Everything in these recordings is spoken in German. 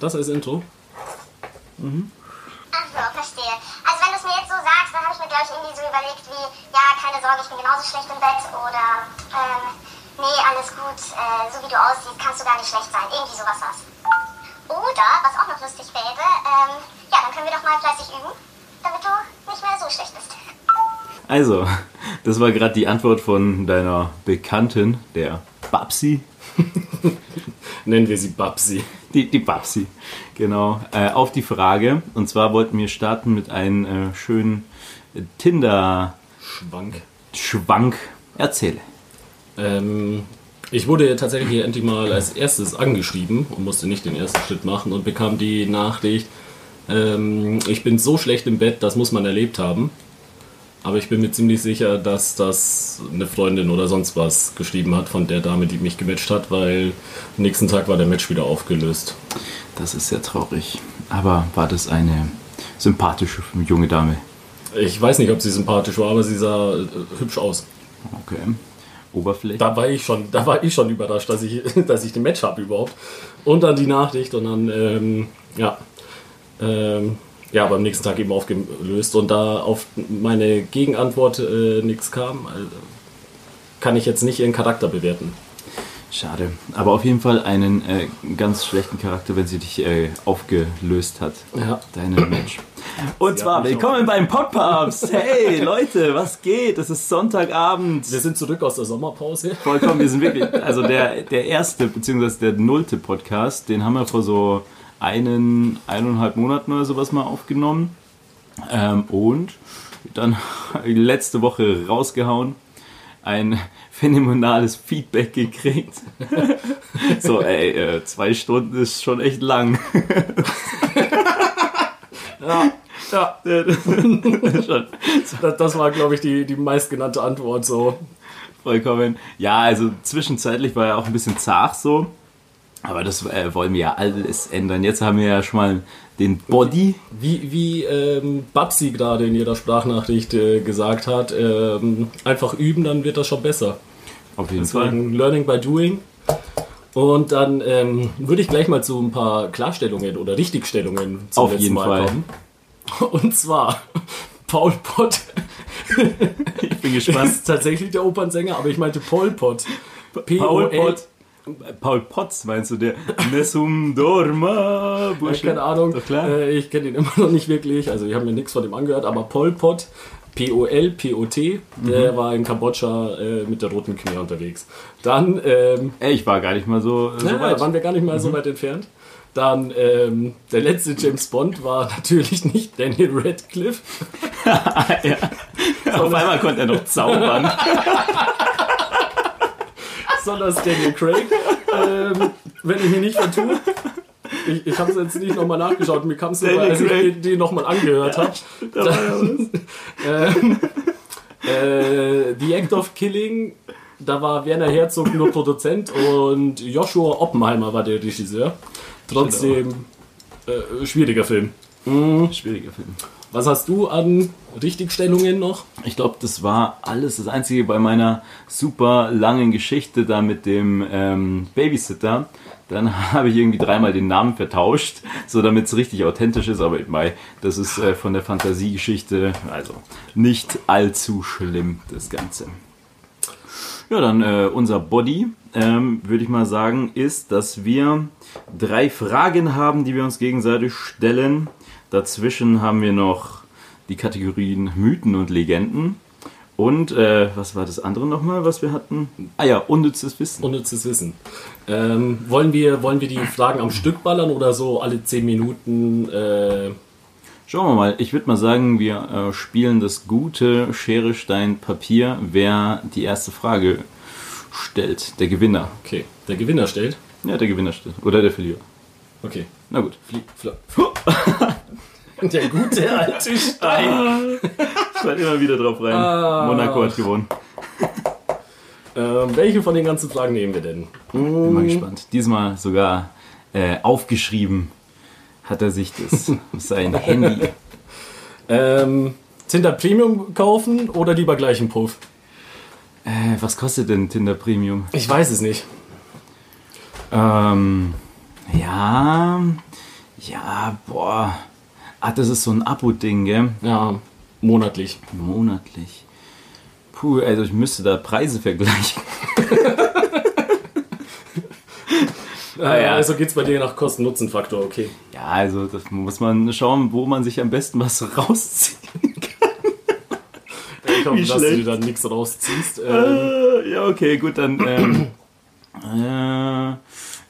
Das als Intro? Ach so, verstehe. Also wenn du es mir jetzt so sagst, dann habe ich mir glaube ich irgendwie so überlegt wie, ja, keine Sorge, ich bin genauso schlecht im Bett oder ähm, nee, alles gut, äh, so wie du aussiehst, kannst du gar nicht schlecht sein. Irgendwie sowas was. Oder, was auch noch lustig wäre, ähm, ja, dann können wir doch mal fleißig üben, damit du nicht mehr so schlecht bist. Also, das war gerade die Antwort von deiner Bekannten, der Babsi. Nennen wir sie Babsi. Die, die Babsi, genau. Äh, auf die Frage. Und zwar wollten wir starten mit einem äh, schönen Tinder-Schwank. Schwank. Erzähle. Ähm, ich wurde tatsächlich hier endlich mal als erstes angeschrieben und musste nicht den ersten Schritt machen und bekam die Nachricht, ähm, ich bin so schlecht im Bett, das muss man erlebt haben. Aber ich bin mir ziemlich sicher, dass das eine Freundin oder sonst was geschrieben hat von der Dame, die mich gematcht hat, weil am nächsten Tag war der Match wieder aufgelöst. Das ist sehr traurig. Aber war das eine sympathische junge Dame? Ich weiß nicht, ob sie sympathisch war, aber sie sah äh, hübsch aus. Okay. Oberfläche. Da war ich schon, da war ich schon überrascht, dass ich, dass ich den Match habe überhaupt. Und dann die Nachricht und dann, ähm, ja, ähm, ja, aber am nächsten Tag eben aufgelöst. Und da auf meine Gegenantwort äh, nichts kam, also kann ich jetzt nicht ihren Charakter bewerten. Schade. Aber auf jeden Fall einen äh, ganz schlechten Charakter, wenn sie dich äh, aufgelöst hat. Ja. Deine Match. Und Sie zwar, willkommen beim Podpaps. Hey Leute, was geht? Es ist Sonntagabend. Wir sind zurück aus der Sommerpause. Vollkommen, wir sind wirklich, also der, der erste, beziehungsweise der nullte Podcast, den haben wir vor so einen, eineinhalb Monaten oder sowas mal aufgenommen. Ähm, und dann letzte Woche rausgehauen. Ein phänomenales Feedback gekriegt. so, ey, äh, zwei Stunden ist schon echt lang. Ja, ja. Das, das war, glaube ich, die, die meistgenannte Antwort so. vollkommen. Ja, also zwischenzeitlich war ja auch ein bisschen zart so. Aber das äh, wollen wir ja alles ändern. Jetzt haben wir ja schon mal den Body. Wie, wie ähm, Babsi gerade in ihrer Sprachnachricht äh, gesagt hat, ähm, einfach üben, dann wird das schon besser. Auf jeden Fall. Deswegen Learning by Doing. Und dann ähm, würde ich gleich mal zu ein paar Klarstellungen oder Richtigstellungen zum Auf jeden Mal Fall. kommen. Und zwar, Paul Pott Ich bin gespannt. ist tatsächlich der Opernsänger, aber ich meinte Pol Pot. Paul P-O-L. Potts. Paul Potts meinst du, der Nesum Dorma Ja, Bursche? keine Ahnung, äh, ich kenne ihn immer noch nicht wirklich, also ich habe mir nichts von dem angehört, aber Pol Pot, P-O-L-P-O-T, der Mhm. war in Kambodscha äh, mit der Roten Khmer unterwegs. Dann, ähm, Ey, ich war gar nicht mal so, so ja, weit. Mhm. waren wir gar nicht mal so weit entfernt. Dann, ähm, der letzte James Bond war natürlich nicht Daniel Radcliffe, Auf einmal konnte er noch zaubern. Sondern es ist Daniel Craig. ähm, wenn ich mich nicht vertue. Ich, ich habe es jetzt nicht nochmal nachgeschaut, mir kam es Daniel als ich den, den nochmal angehört habe. Ja was. ähm, äh, The Act of Killing, da war Werner Herzog nur Produzent und Joshua Oppenheimer war der Regisseur. Trotzdem äh, schwieriger Film. Schwieriger Film. Was hast du an Richtigstellungen noch? Ich glaube, das war alles das Einzige bei meiner super langen Geschichte da mit dem ähm, Babysitter. Dann habe ich irgendwie dreimal den Namen vertauscht, so damit es richtig authentisch ist. Aber ich meine, das ist äh, von der Fantasiegeschichte, also nicht allzu schlimm, das Ganze. Ja, dann äh, unser Body, ähm, würde ich mal sagen, ist, dass wir drei Fragen haben, die wir uns gegenseitig stellen. Dazwischen haben wir noch die Kategorien Mythen und Legenden. Und äh, was war das andere nochmal, was wir hatten? Ah ja, unnützes Wissen. Unnützes Wissen. Ähm, wollen, wir, wollen wir die Fragen am Stück ballern oder so alle 10 Minuten? Äh, Schauen wir mal. Ich würde mal sagen, wir äh, spielen das gute Schere, Stein, Papier, wer die erste Frage stellt. Der Gewinner. okay, der Gewinner stellt. Ja, der Gewinner stellt. Oder der Verlierer. Okay. Na gut. Flie, der gute alte Stein. Ich fall immer wieder drauf rein. Ah. Monaco hat gewonnen. Ähm, welche von den ganzen Fragen nehmen wir denn? Bin mal gespannt. Diesmal sogar äh, aufgeschrieben hat er sich das auf sein Handy. Ähm, Tinder Premium kaufen oder lieber gleich einen Puff? Äh, was kostet denn Tinder Premium? Ich weiß es nicht. Ähm, ja, Ja, boah. Ah, das ist so ein Abo-Ding, gell? Ja, monatlich. Monatlich. Puh, also ich müsste da Preise vergleichen. Ah, ja, also geht's bei dir nach Kosten-Nutzen-Faktor, okay. Ja, also das muss man schauen, wo man sich am besten was rauszieht. Ich hoffe, Wie dass du dir dann nichts rausziehst. Ähm, Äh, ja, okay, gut, dann. Ähm,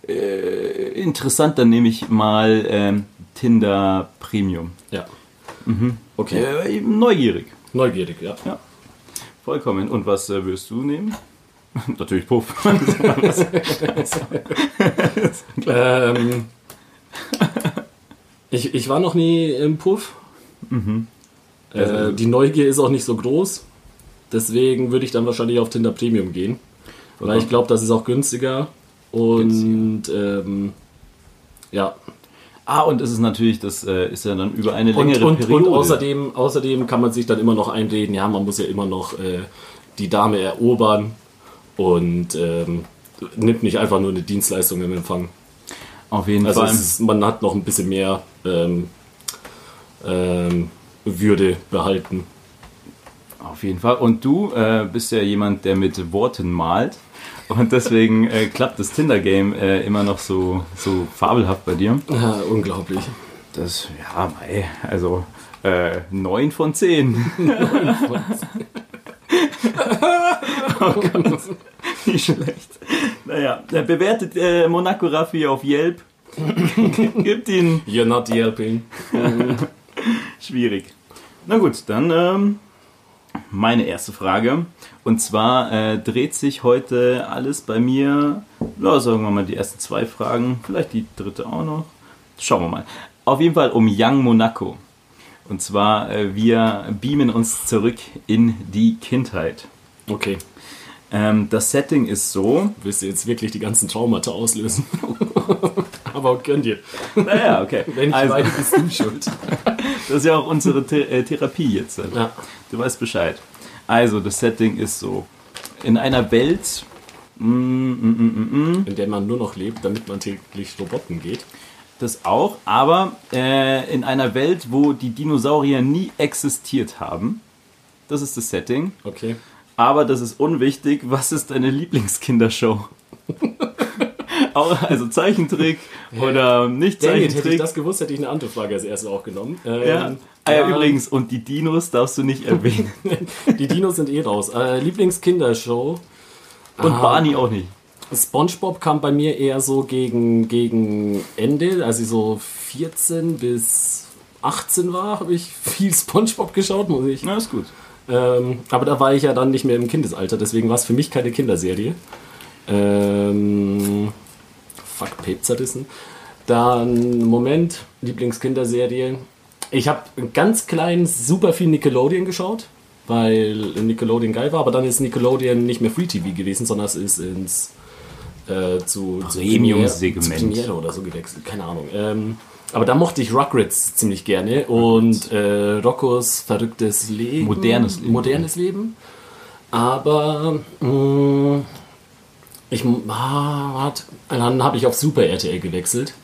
äh, äh, interessant, dann nehme ich mal ähm, Tinder Premium. ja. Okay. Äh, neugierig. Neugierig, ja. Ja. Vollkommen. Und was äh, wirst du nehmen? Natürlich Puff. Ähm, ich, ich war noch nie im Puff. Äh, Also- die Neugier ist auch nicht so groß. Deswegen würde ich dann wahrscheinlich auf Tinder Premium gehen. Weil ich glaube, das ist auch günstiger. Und ähm, ja. Ah, und es ist natürlich, das äh, ist ja dann über eine Und, längere und, Periode. und außerdem, außerdem kann man sich dann immer noch einreden, ja, man muss ja immer noch äh, die Dame erobern und ähm, nimmt nicht einfach nur eine Dienstleistung im Empfang. Auf jeden Also Fall. ist, man hat noch ein bisschen mehr ähm, ähm, Würde behalten. Auf jeden Fall. Und du äh, bist ja jemand, der mit Worten malt. Und deswegen äh, klappt das Tinder-Game äh, immer noch so, so fabelhaft bei dir. Ja, unglaublich. Das, ja, mei, also äh, 9 von 10. oh Gott, nicht schlecht. Naja, äh, bewertet äh, Monaco Raffi auf Yelp. Gibt ihn You're not yelping. schwierig. Na gut, dann ähm, meine erste Frage. Und zwar äh, dreht sich heute alles bei mir, ja, sagen wir mal die ersten zwei Fragen, vielleicht die dritte auch noch. Schauen wir mal. Auf jeden Fall um Young Monaco. Und zwar, äh, wir beamen uns zurück in die Kindheit. Okay. Ähm, das Setting ist so, Willst du jetzt wirklich die ganzen Traumata auslösen? Aber gönn dir. naja, okay. Wenn ich also, weine, bist du schuld. Das ist ja auch unsere The äh, Therapie jetzt. Ja. Du weißt Bescheid. Also, das Setting ist so. In einer Welt. Mm, mm, mm, mm, mm, In der man nur noch lebt, damit man täglich Roboten geht. das auch, aber äh, in einer Welt, wo die Dinosaurier nie existiert haben. Das ist das Setting. Okay. Aber das ist unwichtig. Was ist deine Lieblingskindershow? Also Zeichentrick oder nicht Dang it, hätte ich Zeichentrick. das gewusst, hätte ich eine andere Frage als erstes auch genommen. Ähm, Ja. Ah, ja, übrigens, und die Dinos darfst du nicht erwähnen. Die Dinos sind eh raus. Äh, Lieblingskindershow. Und Ah. Barney auch nicht. SpongeBob kam bei mir eher so gegen, gegen Ende, als ich so 14 bis 18 war, habe ich viel SpongeBob geschaut, muss ich. Na, ist gut. Ähm, aber da war ich ja dann nicht mehr im Kindesalter, deswegen war es für mich keine Kinderserie. Ähm, fuck, Pape zerrissen. Dann, Moment, Lieblingskinderserie. Ich habe ganz klein super viel Nickelodeon geschaut, weil Nickelodeon geil war, aber dann ist Nickelodeon nicht mehr Free TV gewesen, sondern es ist ins äh, zu, Premium-Segment. Zu Premiere oder so gewechselt, keine Ahnung. Ähm, aber da mochte ich Rugrats ziemlich gerne und äh, Roccos verrücktes Leben. Modernes Leben. Modernes Leben. Aber mh, ich ah, wart, dann habe ich auf Super RTL gewechselt.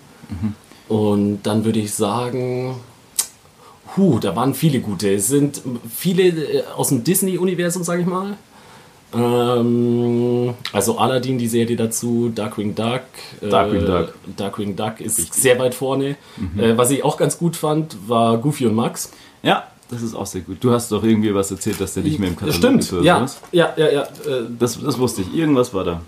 Und dann würde ich sagen, Huh, da waren viele gute. Es sind viele äh, aus dem Disney-Universum, sage ich mal. Ähm, also Aladdin, die Serie dazu, Darkwing Duck. äh, Darkwing Duck. Darkwing Duck ist sehr weit vorne. Äh, was ich auch ganz gut fand, war Goofy und Max. Ja, das ist auch sehr gut. Du hast doch irgendwie was erzählt, dass der nicht mehr im Katalog Stimmt, ist. oder ja, ja, ja, ja. Äh, Das, das wusste ich. Irgendwas war da.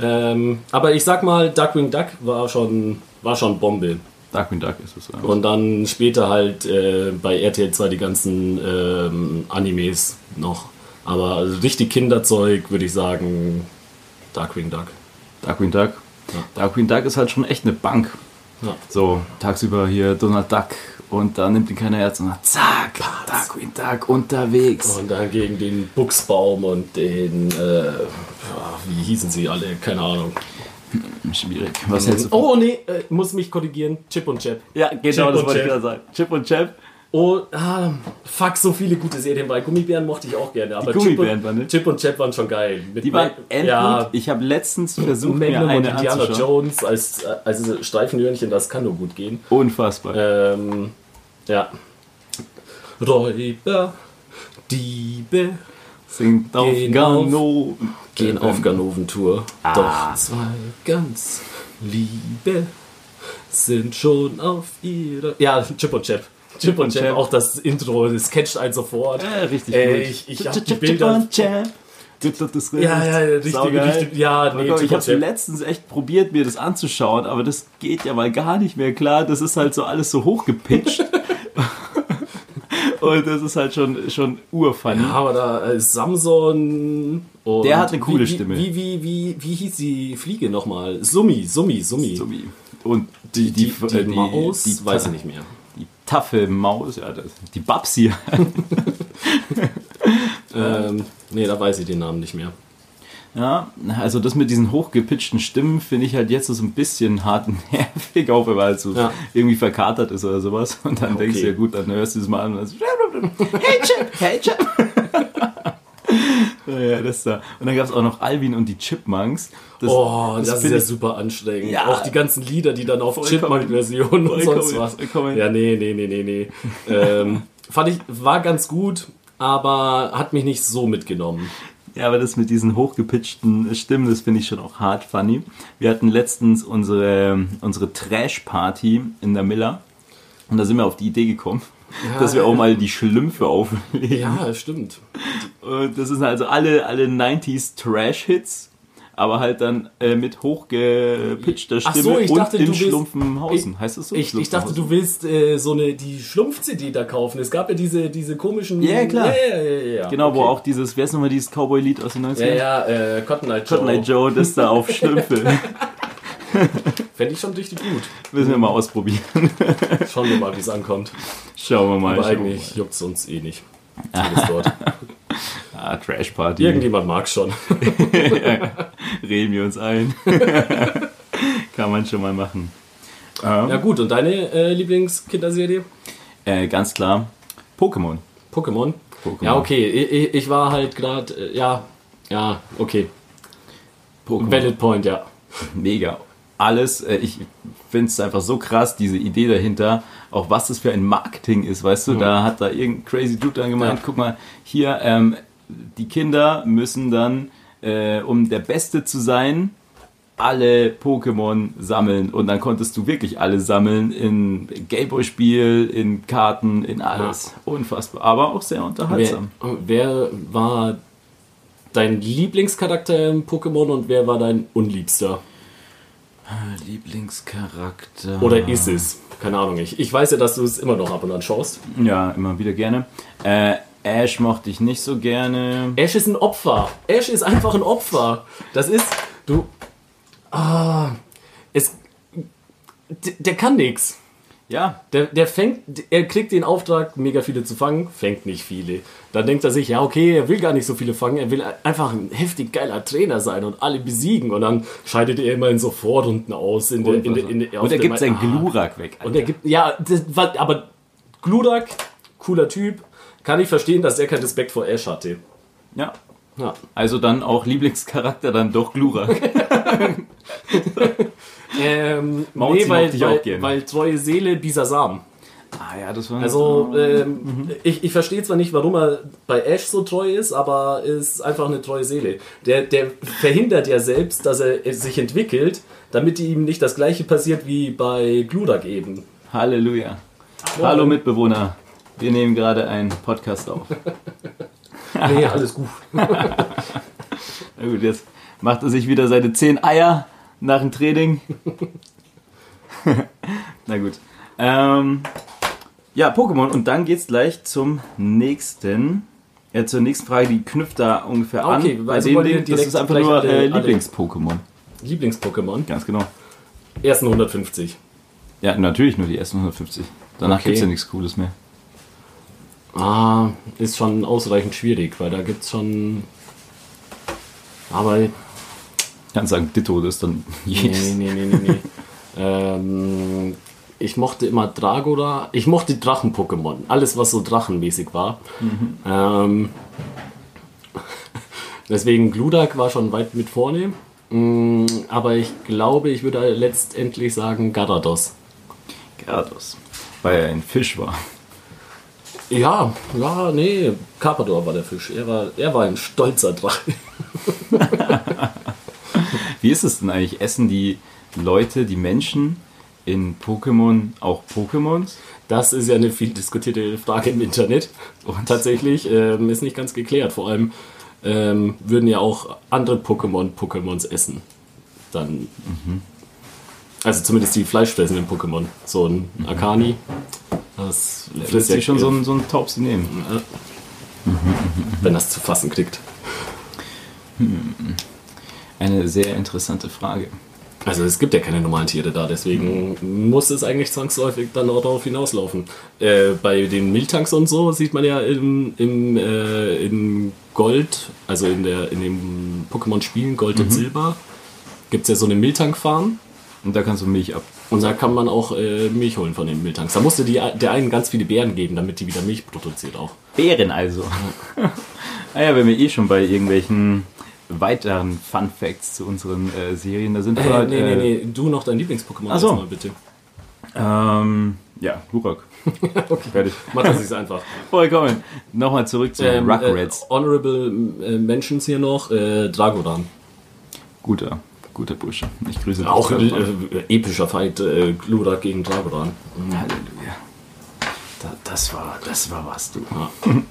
ähm, aber ich sag mal, Darkwing Duck war schon, war schon Bombe. Darkwing Duck ist es. Und dann später halt äh, bei RTL 2 die ganzen ähm, Animes noch. Aber also richtig Kinderzeug würde ich sagen Darkwing Duck. Darkwing Duck. Ja. Darkwing Duck ist halt schon echt eine Bank. Ja. So, tagsüber hier Donald Duck und da nimmt ihn keiner Herz und dann zack, Darkwing Duck unterwegs. Und dann gegen den Buchsbaum und den, äh, wie hießen sie alle? Keine Ahnung. Schwierig. Was hältst du? Oh nee, äh, muss mich korrigieren. Chip und Chap. ja, genau, Chip das wollte ich gerade sagen. Chip und Chap. Oh, ah, fuck, so viele gute Serien bei Gummibären mochte ich auch gerne. Aber Chip, waren, ne? und, Chip und Chap waren schon geil. Mit Die waren endgut. ja, Ich habe letztens versucht, mir Magnum und eine Indiana anzuschauen. Jones als, als Streifenhörnchen, das kann nur gut gehen. Unfassbar. Ähm, ja. Räuber, Diebe Singt auf gehen auf- Gano. gehen auf Ganoventour. Ah. Doch zwei ganz Liebe sind schon auf ihrer. Ja, Chip und Chap. Chip und Chap, Chap. auch das Intro, das catcht einen sofort. Ja, richtig gut. ich- ich hab die Bilder- Das Ja, ja, richtig, richtig. Ja, nee, ich Chip habe und letztens echt probiert, mir das anzuschauen, aber das geht ja mal gar nicht mehr klar. Das ist halt so alles so hochgepitcht. Und das ist halt schon, schon urfunny. Ja, aber da äh, Samson. Und Der hat eine coole wie, Stimme. Wie, wie, wie, wie hieß die Fliege nochmal? Summi, Summi, Summi. Wie- Und Die, die, die, äh, Maus, die, weiß ich nicht mehr. Taffe Maus, ja, das, die Babsi. Ähm, nee, da weiß ich den Namen nicht mehr. Ja, also das mit diesen hochgepitchten Stimmen finde ich halt jetzt so ein bisschen hart nervig, auch wenn man halt so Ja. irgendwie verkatert ist oder sowas. Und dann denkst du Okay. ja gut, dann hörst du es mal an und dann so, Hey Chip, hey Chip. Ja, das da. Und dann gab es auch noch Alvin und die Chipmunks. Das, Oh, das, ist find ja ich- super anstrengend. Ja. Auch die ganzen Lieder, die dann auf Vollkommen. Chipmunk-Versionen und sonst was. Ja, nee, nee, nee, nee, nee. ähm, fand ich, war ganz gut, aber hat mich nicht so mitgenommen. Ja, aber das mit diesen hochgepitchten Stimmen, das finde ich schon auch hart funny. Wir hatten letztens unsere, unsere Trash-Party in der Miller. Und da sind wir auf die Idee gekommen, dass wir auch mal die Schlümpfe auflegen. Ja, stimmt. Und das sind also alle, alle 90s Trash-Hits, aber halt dann äh, mit hochgepitchter Stimme so, ich und dachte, in Schlumpfenhausen. Ich- heißt das so? Ich, ich dachte, du willst äh, so eine die Schlumpf-CD da kaufen. Es gab ja diese, diese komischen. Ja, klar. Ja, ja, ja, ja. Genau, wo okay. auch dieses, wer ist nochmal dieses Cowboy-Lied aus den 90ern? Ja, ja, äh, Cotton Eye Joe. Cotton Eye Joe, das da auf Schlümpfe. Fände ich schon richtig gut. Müssen wir mal ausprobieren. Schauen wir mal, wie es ankommt. Schauen wir mal. Aber eigentlich juckt es uns eh nicht. Dort. Ah, Trash-Party. Irgendjemand mag schon. Reden wir uns ein. Kann man schon mal machen. Ja gut, und deine äh, Lieblingskinderserie? Äh, ganz klar, Pokémon. Pokémon? Pokémon. Ja, okay. Ich, ich- ich war halt gerade, äh, ja, ja, okay. Pokémon. Valid Point, ja. Mega. Alles, äh, ich finde es einfach so krass, diese Idee dahinter, auch was das für ein Marketing ist, weißt du, da hat da irgendein crazy Dude dann gemeint, Ja. guck mal, hier, ähm, die Kinder müssen dann, äh, um der Beste zu sein, alle Pokémon sammeln und dann konntest du wirklich alle sammeln in Gameboy-Spiel, in Karten, in alles. Unfassbar, aber auch sehr Wer, unterhaltsam. wer war dein Lieblingscharakter im Pokémon und wer war dein unliebster? Lieblingscharakter. Oder ist es? Keine Ahnung. Ich, ich weiß ja, dass du es immer noch ab und an schaust. Ja, immer wieder gerne. Äh, Ash mochte ich nicht so gerne. Ash ist ein Opfer. Ash ist einfach ein Opfer. Das ist. Du. Ah. Es. Der kann nichts. Ja, Der, der fängt, er kriegt den Auftrag, mega viele zu fangen, fängt nicht viele. Dann denkt er sich, ja, okay, er will gar nicht so viele fangen, er will einfach ein heftig geiler Trainer sein und alle besiegen. Und dann scheidet er immerhin so Vorrunden aus. In der, in der, in der, und er gibt sein Ah. Glurak weg. Und er gibt, ja, das aber Gludak, cooler Typ, kann ich verstehen, dass er keinen Respekt vor Ash hatte. ja. Ja. Also dann auch Lieblingscharakter dann doch Glurak. Ähm, Mauzi nee, weil, mochte ich auch weil, weil treue Seele, Bisasam. ah ja, das war Also, ähm, Mhm. ich, ich verstehe zwar nicht, warum er bei Ash so treu ist, aber ist einfach eine treue Seele. Der, der verhindert ja selbst, dass er sich entwickelt, damit ihm nicht das gleiche passiert wie bei Gludak eben. Halleluja. Hallo Mitbewohner. Wir nehmen gerade einen Podcast auf. Nee, alles gut. Na gut, jetzt macht er sich wieder seine 10 Eier nach dem Training. Na gut. Ähm, ja, Pokémon. Und dann geht's gleich zum nächsten. Ja, zur nächsten Frage, die knüpft da ungefähr Okay, an. Bei also dem Ding, das ist einfach nur äh, Lieblings-Pokémon. Lieblings-Pokémon. Ganz genau. Ersten 150. Ja, natürlich nur die ersten 150. Danach Okay. gibt's ja nichts Cooles mehr. Ah, ist schon ausreichend schwierig, weil da gibt's schon. Aber. Ich kann sagen, Ditto, das ist dann Nee, jedes. nee, nee, nee, nee. ähm, ich mochte immer Dragora. Ich mochte Drachen-Pokémon. Alles, was so drachenmäßig war. Ähm, deswegen Gludak war schon weit mit vorne. Mm, aber ich glaube, ich würde letztendlich sagen Garados. Gyarados. Weil er ein Fisch war. Ja, ja, nee, Carpador war der Fisch. Er war, er war ein stolzer Drache. Wie ist es denn eigentlich? Essen die Leute, die Menschen in Pokémon auch Pokémons? Das ist ja eine viel diskutierte Frage im Internet. Und tatsächlich ähm, ist nicht ganz geklärt. Vor allem ähm, würden ja auch andere Pokémon Pokémons essen. Dann. Also zumindest die fleischfressenden Pokémon. So ein Akani. Das Lässt frisst ja sich schon so ein, so ein Taubsi nehmen. wenn das zu fassen kriegt. Eine sehr interessante Frage. Also es gibt ja keine normalen Tiere da, deswegen muss es eigentlich zwangsläufig dann auch darauf hinauslaufen. Äh, bei den Miltanks und so sieht man ja im, im, äh, in Gold, also in, der, in den Pokémon-Spielen Gold und Silber, gibt es ja so eine Miltank-Farm Und da kannst du Milch ab. und da kann man auch äh, Milch holen von den Miltanks. Da musste die, der einen ganz viele Beeren geben, damit die wieder Milch produziert auch. Bären also. ah ja, wenn wir eh schon bei irgendwelchen weiteren Fun Facts zu unseren äh, Serien, da sind Äh, halt, nee, nee, äh, nee, du noch dein Lieblings-Pokémon Ach so. erstmal bitte. Ähm, ja, Glurak. okay. Fertig. Mach das nicht einfach. Vollkommen. Nochmal zurück zu Ähm, Rugrats. Äh, honorable äh, Mentions hier noch, äh, Dragoran. Guter, guter Bursche. Ich grüße dich. Auch epischer Fight, äh, Glurak gegen Dragoran. Halleluja. Da, das war, das war was, du. Ja.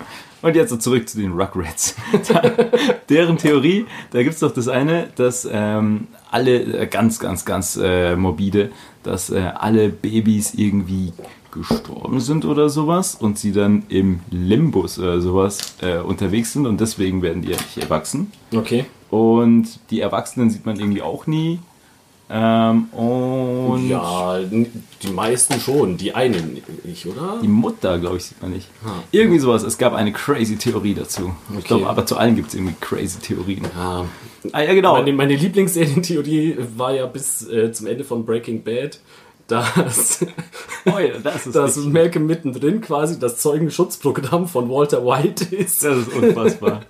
Und jetzt so zurück zu den Rugrats. Deren Theorie, da gibt es doch das eine, dass ähm, alle, äh, ganz, ganz, ganz äh, morbide, dass äh, alle Babys irgendwie gestorben sind oder sowas und sie dann im Limbus oder sowas äh, unterwegs sind und deswegen werden die ja nicht erwachsen. Okay. Und die Erwachsenen sieht man irgendwie auch nie. Ähm, und Ja, die meisten schon, die einen nicht, oder? Die Mutter, glaube ich, sieht man nicht. Ah. Irgendwie sowas. Es gab eine crazy Theorie dazu. Ich Okay. glaube, aber zu allen gibt es irgendwie crazy Theorien. Ja. Ah, ja, genau. Meine, meine Lieblingsserientheorie war ja bis äh, zum Ende von Breaking Bad, dass, Oh ja, das ist, dass richtig- Malcolm mittendrin quasi das Zeugenschutzprogramm von Walter White ist. das ist unfassbar.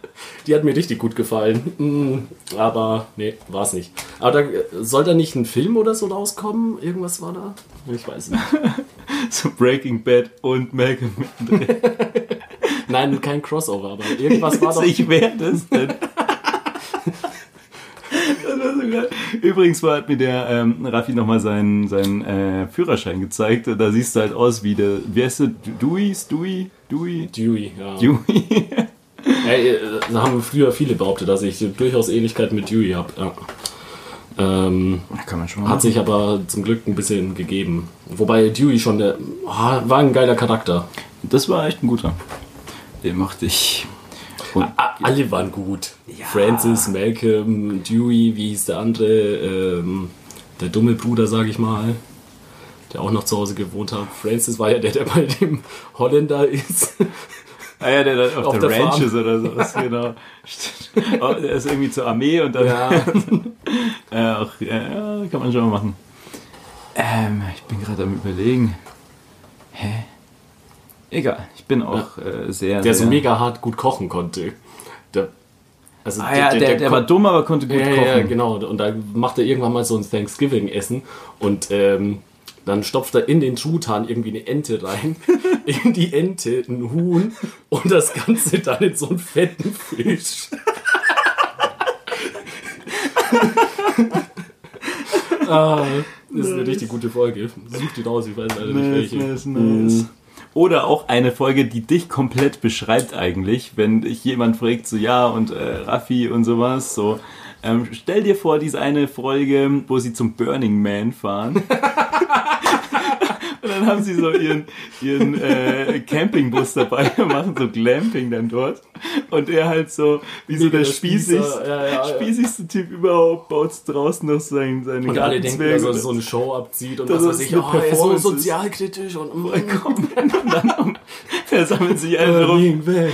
Die hat mir richtig gut gefallen. Mm, Aber nee, war es nicht. Aber da, soll da nicht ein Film oder so rauskommen? Irgendwas war da? Ich weiß nicht. so Breaking Bad und Malcolm mittendrin. Nein, kein Crossover, aber irgendwas war doch. Ich wer das denn? Das war so geil. Übrigens war, hat mir der ähm, Raffi nochmal seinen, seinen äh, Führerschein gezeigt. Da siehst du halt aus wie der, wie heißt du? Dewey? Stewie? Dewey? Dewey, ja. Dewey? Ey, äh, da haben früher viele behauptet, dass ich durchaus Ähnlichkeit mit Dewey habe. Ja. Ähm, Kann man schon hat sich aber zum Glück ein bisschen gegeben. Wobei Dewey schon der. Oh, war ein geiler Charakter. Das war echt ein guter. Den mochte ich. Und Alle waren gut. Francis, Malcolm, Dewey, wie hieß der andere? Ähm, der dumme Bruder, sag ich mal. Der auch noch zu Hause gewohnt hat. Francis war ja der, der bei dem Holländer ist. ah ja, der dann auf, Auf der, der Ranch ist oder sowas, genau. Oh, der ist irgendwie zur Armee und dann. Ja, Ja, auch, ja, ja, kann man schon mal machen. Ähm, ich bin gerade am überlegen. Hä? Egal, ich bin auch äh, sehr. der so sehr, mega hart gut kochen konnte. Der, also Ah ja, der, der, war kon- dumm, aber konnte gut Ja, kochen. ja, genau. Und da macht er irgendwann mal so ein Thanksgiving-Essen und ähm, dann stopft er in den Truthahn irgendwie eine Ente rein, in die Ente ein Huhn und das Ganze dann in so einen fetten Fisch. ah, das ist eine richtig gute Folge. Such die raus, ich weiß leider Nice, nicht welche. nice, nice. Oder auch eine Folge, die dich komplett beschreibt eigentlich, wenn dich jemand fragt, so ja und äh, Raffi und sowas, so ähm, stell dir vor, diese eine Folge, wo sie zum Burning Man fahren. und dann haben sie so ihren, ihren äh, Campingbus dabei und machen so Glamping dann dort. Und er halt so, wie so der der spießigste, ja, ja, ja. spießigste Typ überhaupt, baut draußen noch sein, seine Und alle denken, dass er so eine Show abzieht und Dass was weiß ich, oh, er ist so ist. sozialkritisch und mm, vollkommen. Und dann versammeln sich alle rum. Man.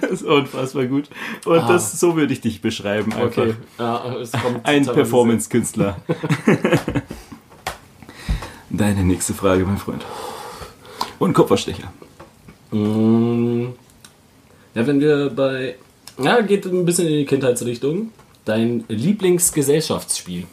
Das ist unfassbar gut. Und Ah. das, so würde ich dich beschreiben. Einfach. Okay, ja, Ein Performance-Künstler. Deine nächste Frage, mein Freund. Und Kupferstecher. Mm, Ja, wenn wir bei. Ja, geht ein bisschen in die Kindheitsrichtung. Dein Lieblingsgesellschaftsspiel.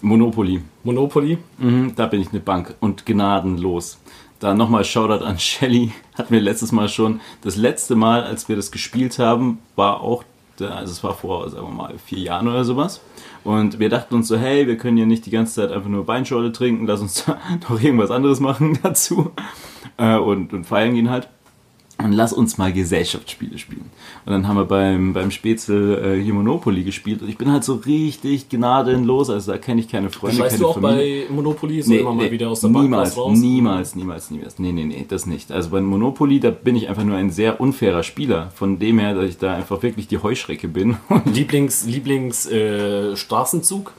Monopoly. Monopoly. Mhm, da bin ich eine Bank und gnadenlos. Da nochmal Shoutout an Shelly. Hatten wir letztes Mal schon. Das letzte Mal, als wir das gespielt haben, war auch, also es war vor, sagen wir mal, vier Jahren oder sowas. Und wir dachten uns so, hey, wir können ja nicht die ganze Zeit einfach nur Weinschorle trinken, lass uns da noch irgendwas anderes machen dazu. Äh, und, und feiern gehen halt. Und lass uns mal Gesellschaftsspiele spielen. Und dann haben wir beim, beim Spätzle äh, hier Monopoly gespielt. Und ich bin halt so richtig gnadenlos. Also da kenne ich keine Freunde, Scheißt keine du auch Familie. bei Monopoly so immer mal wieder aus der niemals, Bank raus? niemals, niemals, niemals. Nee, nee, nee, das nicht. Also bei Monopoly, da bin ich einfach nur ein sehr unfairer Spieler. Von dem her, dass ich da einfach wirklich die Heuschrecke bin. Lieblings, Lieblings äh, Straßenzug?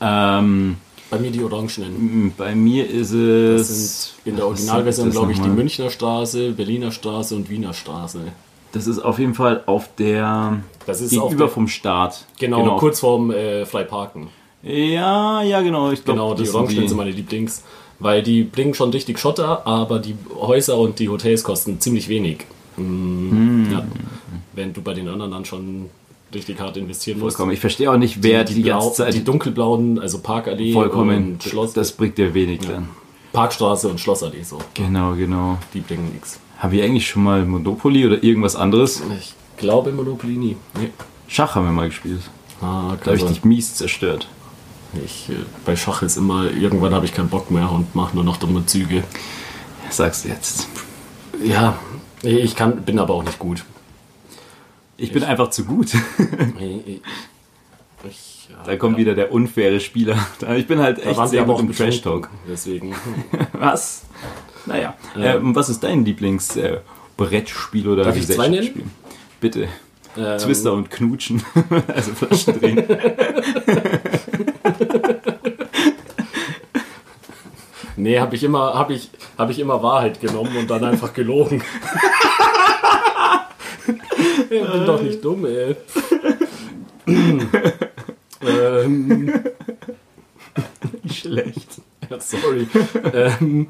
ähm, Bei mir die Orangenen. bei mir ist Das es... sind in der Originalversion, glaube ich, die nochmal? Münchner Straße, Berliner Straße und Wiener Straße. Das ist auf jeden Fall auf der... Das ist gegenüber auf der- vom Start. Genau, kurz vorm äh, Freiparken. Ja, ja, genau. Ich glaub, Genau, die Orangenen die- sind meine Lieblings. Weil die bringen schon richtig Schotter, aber die Häuser und die Hotels kosten ziemlich wenig. Mm, Ja. Wenn du bei den anderen dann schon richtig hart investieren musst. Vollkommen. Ich verstehe auch nicht, wer die, Blau- ganze Zeit die dunkelblauen, also Parkallee vollkommen. und Schloss, Das bringt dir wenig dann. Parkstraße und Schlossallee so. Genau, genau. Die bringen nichts. Haben wir eigentlich schon mal Monopoly oder irgendwas anderes? Ich glaube Monopoly nie. Nee. Schach haben wir mal gespielt. Ah, Da habe ich dich mies zerstört. ich, äh, bei Schach ist immer, irgendwann habe ich keinen Bock mehr und mache nur noch dumme Züge. Sagst du jetzt. Ja, ich kann, bin aber auch nicht gut. Ich bin einfach zu gut. Ich, ich, ja, Da kommt wieder der unfaire Spieler. Ich bin halt echt sehr gut im betrunken, Trash-Talk. Deswegen. Was? Naja. Ähm, was ist dein Lieblings-Brettspiel äh, Brettspiel oder Darf? Gesellschaftsspiel? Bitte. Ähm, Twister und Knutschen. also Flaschen drehen. Nee, habe ich immer, habe ich, habe ich immer Wahrheit genommen und dann einfach gelogen. ich bin doch nicht dumm, ey. ähm, Schlecht. ja, sorry. ähm,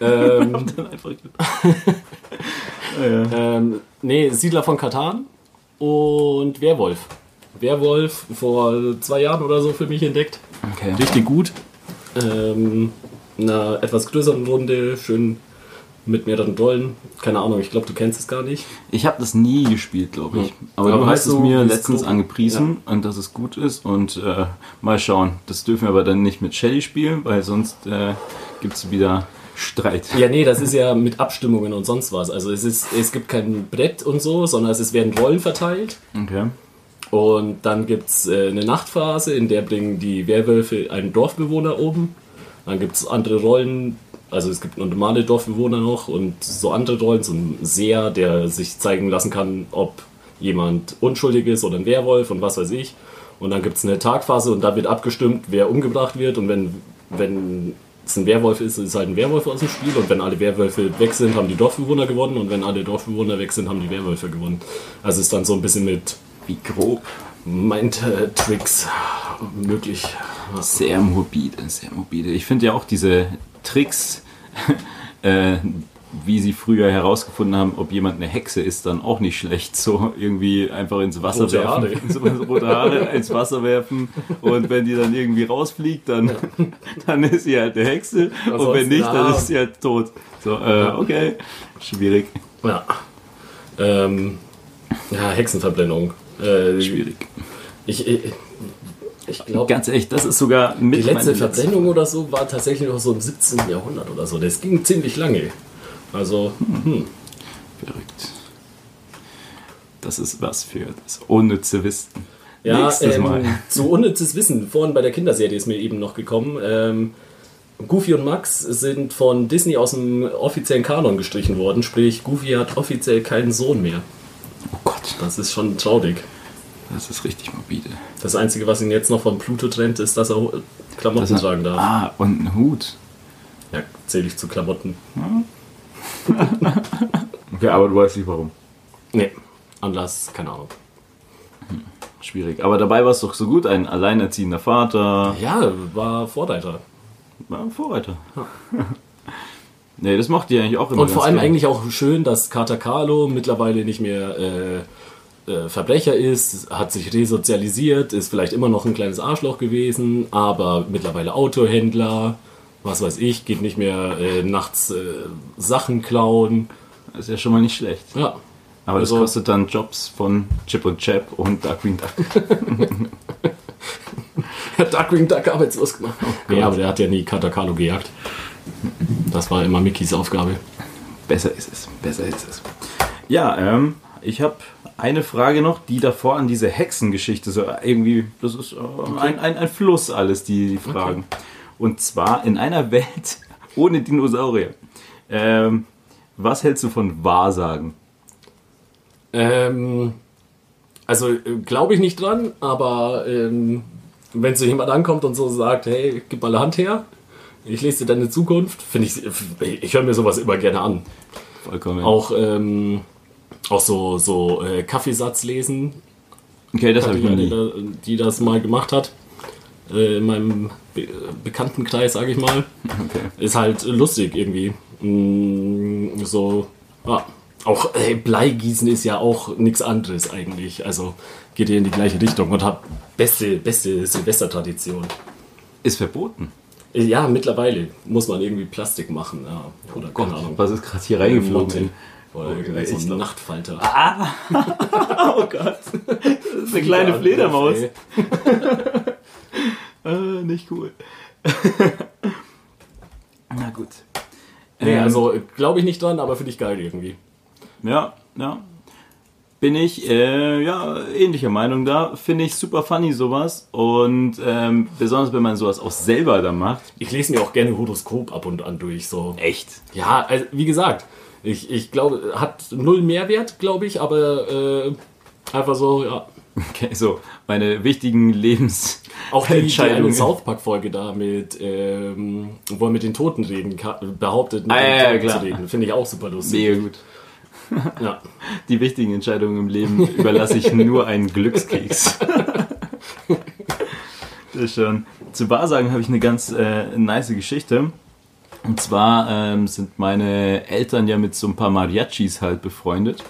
ähm, Dann einfach ähm, nee, Siedler von Katan und Werwolf. Werwolf vor zwei Jahren oder so für mich entdeckt. Okay. Richtig gut. Ähm, in einer etwas größeren Runde, schön mit mehreren Rollen. Keine Ahnung, ich glaube, du kennst es gar nicht. Ich habe das nie gespielt, glaube ich. Hm. Aber, Aber du hast es mir letztens so- angepriesen und dass es gut ist. Und äh, mal schauen. Das dürfen wir aber dann nicht mit Shelly spielen, weil sonst äh, gibt es wieder Streit. Ja, nee, das ist ja mit Abstimmungen und sonst was. Also es, ist, es gibt kein Brett und so, sondern es ist, werden Rollen verteilt. Okay. Und dann gibt es äh, eine Nachtphase, in der bringen die Werwölfe einen Dorfbewohner oben. Dann gibt es andere Rollen, also es gibt normale Dorfbewohner noch und so andere Rollen, so ein Seher, der sich zeigen lassen kann, ob jemand unschuldig ist oder ein Werwolf und was weiß ich. Und dann gibt es eine Tagphase und da wird abgestimmt, wer umgebracht wird. Und wenn, wenn es ein Werwolf ist, ist halt ein Werwolf aus dem Spiel. Und wenn alle Werwölfe weg sind, haben die Dorfbewohner gewonnen. Und wenn alle Dorfbewohner weg sind, haben die Werwölfe gewonnen. Also ist dann so ein bisschen mit Wie grob. Mind-Tricks möglich. Sehr morbide, sehr morbide. Ich finde ja auch diese Tricks, äh, wie sie früher herausgefunden haben, ob jemand eine Hexe ist, dann auch nicht schlecht. So irgendwie einfach ins Wasser Rote werfen. Haare. Rote Haare ins Wasser werfen. Und wenn die dann irgendwie rausfliegt, dann, dann ist sie halt eine Hexe. Und wenn Ansonsten, nicht, dann ist sie halt tot. So, äh, okay. Schwierig. Ja. Ähm, ja, Hexenverblendung. Äh, Schwierig. Ich, ich, ich glaube, Ganz ehrlich, das ist sogar mit die letzte meine Verblendung oder so war tatsächlich noch so im 17. Jahrhundert oder so. Das ging ziemlich lange. Also, hm. Verrückt. Das ist was für das unnütze Wissen. Ja, Nächstes ähm, Mal. zu unnützes Wissen. Vorhin bei der Kinderserie ist mir eben noch gekommen. Ähm, Goofy und Max sind von Disney aus dem offiziellen Kanon gestrichen worden. Sprich, Goofy hat offiziell keinen Sohn mehr. Oh Gott, Das ist schon traurig. Das ist richtig morbide. Das Einzige, was ihn jetzt noch von Pluto trennt, ist, dass er Klamotten Das hat- tragen darf. Ah, und ein Hut. Ja, zähle ich zu Klamotten. Okay, aber du weißt nicht warum. Nee, Anlass, keine Ahnung. Schwierig. Aber dabei war es doch so gut, ein alleinerziehender Vater. Ja, war Vorreiter. war ein Vorreiter. nee, das macht die eigentlich auch immer Und vor allem gern. eigentlich auch schön, dass Kater Carlo mittlerweile nicht mehr äh, äh, Verbrecher ist, hat sich resozialisiert, ist vielleicht immer noch ein kleines Arschloch gewesen, aber mittlerweile Autohändler, was weiß ich, geht nicht mehr äh, nachts äh, Sachen klauen. Das ist ja schon mal nicht schlecht. Ja. Aber das Also- kostet dann Jobs von Chip und Chap und Darkwing Duck. Hat Darkwing Duck arbeitslos gemacht. nee, Gott. aber der hat ja nie Kater Carlo gejagt. Das war immer Mickys Aufgabe. Besser ist es, besser ist es. Ja, ähm, ich habe eine Frage noch, die davor an diese Hexengeschichte so irgendwie, das ist äh, ein, ein, ein Fluss alles, die, die Fragen. Und zwar in einer Welt ohne Dinosaurier. Ähm, was hältst du von Wahrsagen? Ähm, also äh, glaube ich nicht dran, aber ähm, wenn so jemand ankommt und so sagt, hey, gib mal eine Hand her, ich lese dir deine Zukunft, finde ich, ich höre mir sowas immer gerne an. Vollkommen. Auch, ähm, auch so, so äh, Kaffeesatz lesen, okay, das habe ich noch nie. die das mal gemacht hat. Äh, in meinem Be Bekanntenkreis, sage ich mal. Okay. Ist halt lustig irgendwie. Mm, so, ja. Auch ey, Bleigießen ist ja auch nichts anderes eigentlich. Also geht ihr in die gleiche Richtung und hat beste, beste Silvestertradition. Ist verboten. Äh, Ja, mittlerweile muss man irgendwie Plastik machen. Ja. Oder keine Ahnung. Was ist gerade hier reingeflogen? Oder irgendwie ich so ein glaub- Nachtfalter. Oh Gott. Das ist eine kleine Ja, Fledermaus. Äh, nicht cool. Na gut. Nee, Ähm, also glaube ich nicht dran, aber finde ich geil irgendwie. Ja, ja. Bin ich, äh, ja, ähnlicher Meinung da. Finde ich super funny sowas. Und ähm, besonders, wenn man sowas auch selber da macht. Ich lese mir auch gerne Horoskop ab und an durch. So. Echt? Ja, also, wie gesagt, ich, ich glaube, hat null Mehrwert, glaube ich, aber äh, einfach so, ja. Okay, so, meine wichtigen Lebens Auch die, die eine. South Park-Folge da mit, ähm, wo er mit den Toten reden behauptet, mit Ah, den ja, Toten klar. zu reden. Finde ich auch super lustig. Mega gut. Ja. Die wichtigen Entscheidungen im Leben überlasse ich nur einen Glückskeks. das ist schon. Zu Wahrsagen habe ich eine ganz äh, nice Geschichte. Und zwar ähm, sind meine Eltern ja mit so ein paar Mariachis halt befreundet.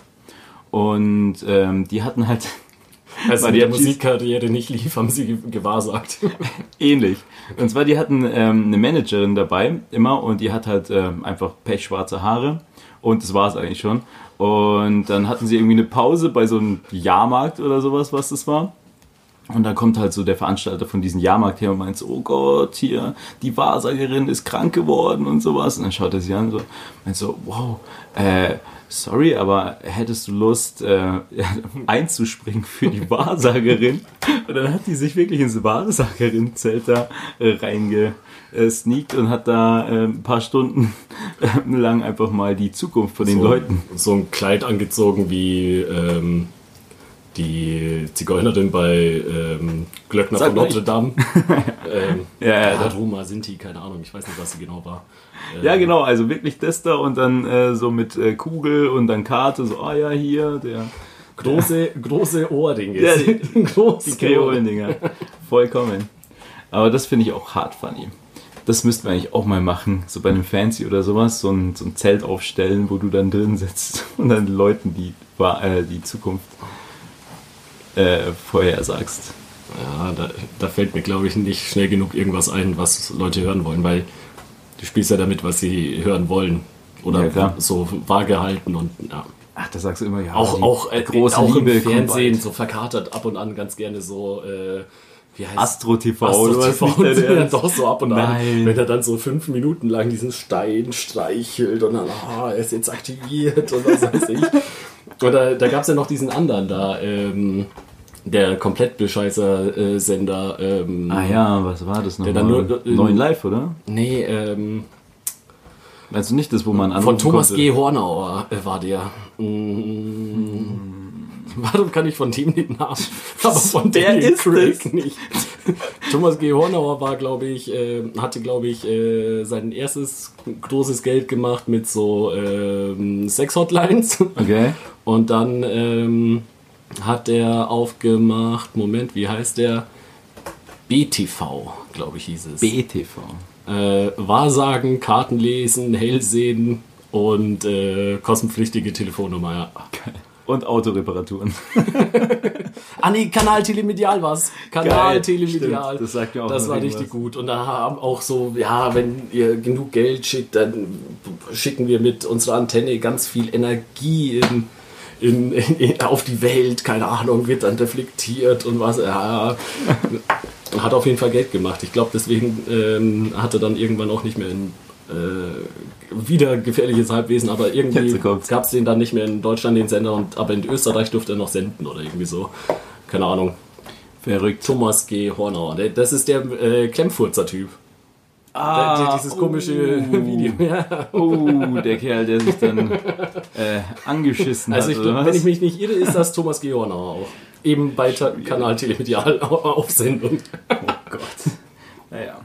Und ähm, die hatten halt Also der Mariachis- Musikkarriere nicht lief, haben sie ge- gewahrsagt. ähnlich. Und zwar, die hatten ähm, eine Managerin dabei, immer, und die hat halt ähm, einfach pechschwarze Haare. Und das war es eigentlich schon. Und dann hatten sie irgendwie eine Pause bei so einem Jahrmarkt oder sowas, was das war. Und dann kommt halt so der Veranstalter von diesem Jahrmarkt her und meint so, oh Gott, hier, die Wahrsagerin ist krank geworden und sowas. Und dann schaut er sie an und so, meint so, wow, äh, sorry, aber hättest du Lust äh, einzuspringen für die Wahrsagerin? Und dann hat die sich wirklich ins Wahrsagerin-Zelt da äh, reingesneakt und hat da äh, ein paar Stunden lang einfach mal die Zukunft von den so, Leuten. So ein Kleid angezogen wie ähm, die Zigeunerin bei ähm, Glöckner Sag von Notre Dame. ähm, Ja, ja, Roma, Sinti, keine Ahnung, ich weiß nicht, was sie genau war. Äh, Ja, genau, also wirklich das da und dann äh, so mit äh, Kugel und dann Karte, so, ah ja, hier, der, Große, große Ohrringe. Ja, die- die Kreolen-Dinger. Vollkommen. Aber das finde ich auch hart funny. Das müssten wir eigentlich auch mal machen, so bei einem Fancy oder sowas, so ein, so ein Zelt aufstellen, wo du dann drin sitzt und dann Leuten die, äh, die Zukunft äh, vorhersagst. Ja, da, da fällt mir, glaube ich, nicht schnell genug irgendwas ein, was Leute hören wollen, weil du spielst ja damit, was sie hören wollen. Oder Ja, so vage halten und ja. Ach, da sagst du immer, ja, Auch, auch, äh, große auch Liebe im Fernsehen so verkatert ab und an ganz gerne so, äh, wie heißt Astro TV, Astro TV dein ja, Ernst. doch so ab und an, Nein. wenn er dann so fünf Minuten lang diesen Stein streichelt und dann, ah, er ist jetzt aktiviert und was weiß ich. Oder da gab es ja noch diesen anderen da, ähm, der Komplettbescheißer-Sender. Ähm, Ah ja, was war das noch? Der dann nur- äh, Neuen Live, oder? Nee, ähm, Meinst du nicht das, wo man von anrufen Thomas konnte? G. Hornauer äh, war der. Mm, Warum kann ich von dem den Namen? Aber von Daniel ist Craig das? nicht. Thomas G. Hornauer war, glaube ich, äh, hatte, glaube ich, äh, sein erstes großes Geld gemacht mit so ähm, Sex-Hotlines. Okay. Und dann ähm, hat er aufgemacht, Moment, wie heißt der? BTV, glaube ich, hieß es. BTV. Äh, Wahrsagen, Karten lesen, Hellsehen und äh, kostenpflichtige Telefonnummer, ja. Und Autoreparaturen. Ah nee, Kanal Telemedial war's. Kanal Geil, Telemedial. stimmt, das sagt mir auch Das war richtig gut. Und da haben auch so, ja, wenn ihr genug Geld schickt, dann schicken wir mit unserer Antenne ganz viel Energie in, in, in, auf die Welt. Keine Ahnung, wird dann reflektiert und was. Ja, hat auf jeden Fall Geld gemacht. Ich glaube, deswegen ähm, hat er dann irgendwann auch nicht mehr in äh, wieder gefährliches Halbwesen, aber irgendwie gab es den dann nicht mehr in Deutschland, den Sender, und aber in Österreich durfte er noch senden oder irgendwie so. Keine Ahnung. Verrückt. Thomas G. Hornauer. Das ist der äh, Klemmfurzer-Typ. Ah, Der- dieses komische Video. Ja. Oh, der Kerl, der sich dann äh, angeschissen Also hat. ich oder glaub, was? wenn ich mich nicht irre, ist das Thomas G. Hornauer auch. Eben bei Kanal Telemedial auf Sendung. Oh Gott. Naja.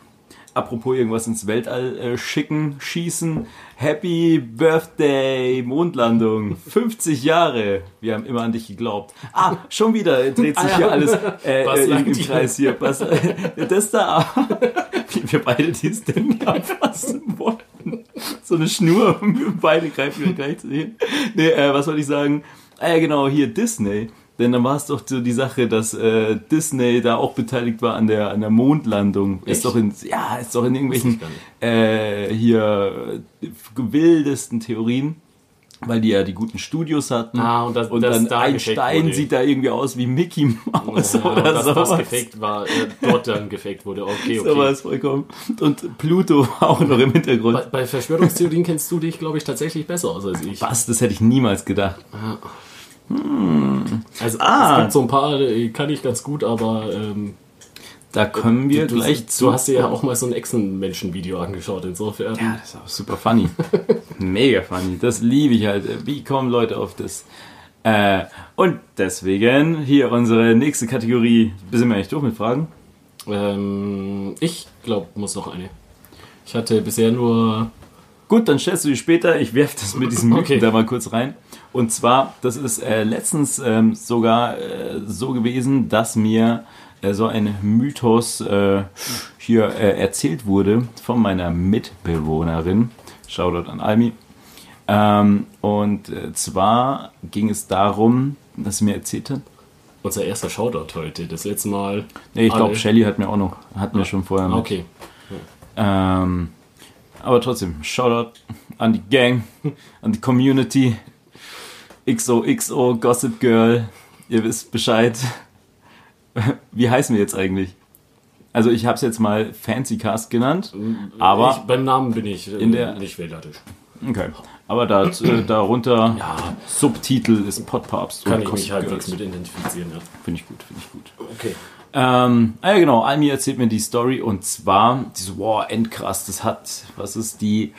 Apropos irgendwas ins Weltall äh, schicken, schießen. Happy Birthday, Mondlandung. 50 Jahre. Wir haben immer an dich geglaubt. Ah, schon wieder dreht sich Ah, ja. hier alles äh, Was äh, im, im? Kreis hier. Was, äh, das da, wie wir beide dieses Ding anfassen wollten. So eine Schnur, wir beide greifen wir gleich zu hin. Nee, äh, was wollte ich sagen? Ah ja, genau, hier Disney. Denn dann war es doch so die Sache, dass äh, Disney da auch beteiligt war an der, an der Mondlandung. Ist Echt? doch in, ja, ist doch in irgendwelchen äh, hier wildesten Theorien, weil die ja die guten Studios hatten. Ah, und das- und das dann da ein Stein wurde. sieht da irgendwie aus wie Mickey Mouse Ja, oder dass das sowas. gefaked war, äh, dort dann gefaked wurde. Okay, okay. Sowas vollkommen. Und Pluto auch noch im Hintergrund. Bei, bei Verschwörungstheorien kennst du dich, glaube ich, tatsächlich besser aus als ich. Was? Das hätte ich niemals gedacht. Also Ah. es gibt so ein paar, die kann ich ganz gut, aber ähm, Da kommen wir du, gleich du zu. hast dir ja auch mal so ein Echsenmenschen-Video angeschaut, insofern. Ja, das ist auch super funny. Mega funny. Das liebe ich halt. Wie kommen Leute auf das? Äh, und deswegen hier unsere nächste Kategorie. Sind wir eigentlich durch mit Fragen? Ähm, ich glaube, muss noch eine. Ich hatte bisher nur. Gut, dann stellst du die später. Ich werfe das mit diesem Mythen Okay. da mal kurz rein. Und zwar, das ist äh, letztens ähm, sogar äh, so gewesen, dass mir äh, so ein Mythos äh, hier äh, erzählt wurde von meiner Mitbewohnerin. Shoutout an Almi. Ähm, und äh, zwar ging es darum, dass sie mir erzählt hat. Unser erster Shoutout heute. Das letzte Mal. Nee, ich glaube, Shelly hat mir auch noch, hat mir schon vorher mit. Okay. Ähm, aber trotzdem, Shoutout an die Gang, an die Community. XOXO, Gossip Girl, ihr wisst Bescheid. Wie heißen wir jetzt eigentlich? Also ich habe es jetzt mal Fancy Cast genannt, aber ich, beim Namen bin ich äh, In der- nicht wählerisch. okay. Aber da, äh, darunter Ja. Subtitel ist Podpapst Kann ich mich Gossip halbwegs Girls. mit identifizieren, ja. Finde ich gut, finde ich gut. Okay. Ähm, ah ja genau, Almi erzählt mir die Story und zwar, die so, wow, endkrass, das hat, was ist die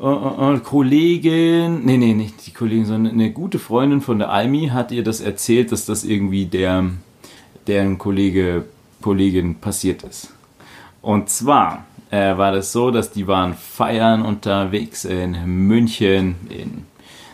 äh, äh, Kollegin, nee, nee, nicht die Kollegin, sondern eine gute Freundin von der Almi hat ihr das erzählt, dass das irgendwie der, deren Kollege, Kollegin passiert ist. Und zwar äh, war das so, dass die waren feiern unterwegs in München, in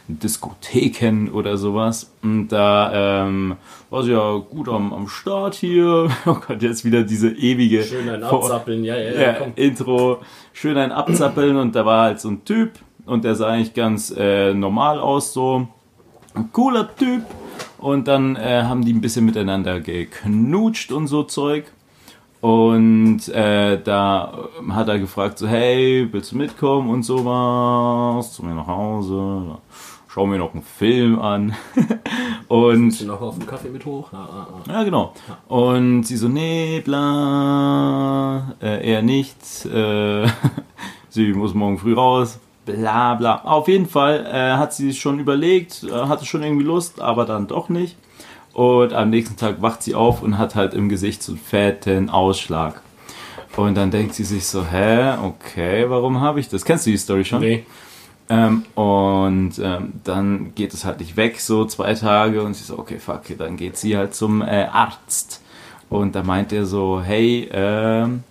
Diskotheken oder sowas. Und da ähm, war sie ja gut am, am Start hier. Oh Gott, jetzt wieder diese ewige Schön ein Abzappeln, ja, ja, ja. ja, komm. Intro, schön ein Abzappeln und da war halt so ein Typ und der sah eigentlich ganz äh, normal aus, so ein cooler Typ. Und dann äh, haben die ein bisschen miteinander geknutscht und so Zeug. Und äh, da hat er gefragt, so, hey, willst du mitkommen und sowas? Zu mir nach Hause. Ja. Schau mir noch einen Film an. und du noch auf den Kaffee mit hoch? Ah, ah, ah. ja, genau. Und sie so, nee, bla, äh, eher nicht. Äh, sie muss morgen früh raus. Bla, bla. Auf jeden Fall äh, hat sie sich schon überlegt, äh, hatte schon irgendwie Lust, aber dann doch nicht. Und am nächsten Tag wacht sie auf und hat halt im Gesicht so einen fetten Ausschlag. Und dann denkt sie sich so, hä, okay, warum habe ich das? Kennst du die Story schon? Nee. Ähm, und ähm, dann geht es halt nicht weg, so zwei Tage, und sie so, okay, fuck, dann geht sie halt zum äh, Arzt. Und da meint er so, hey, ähm,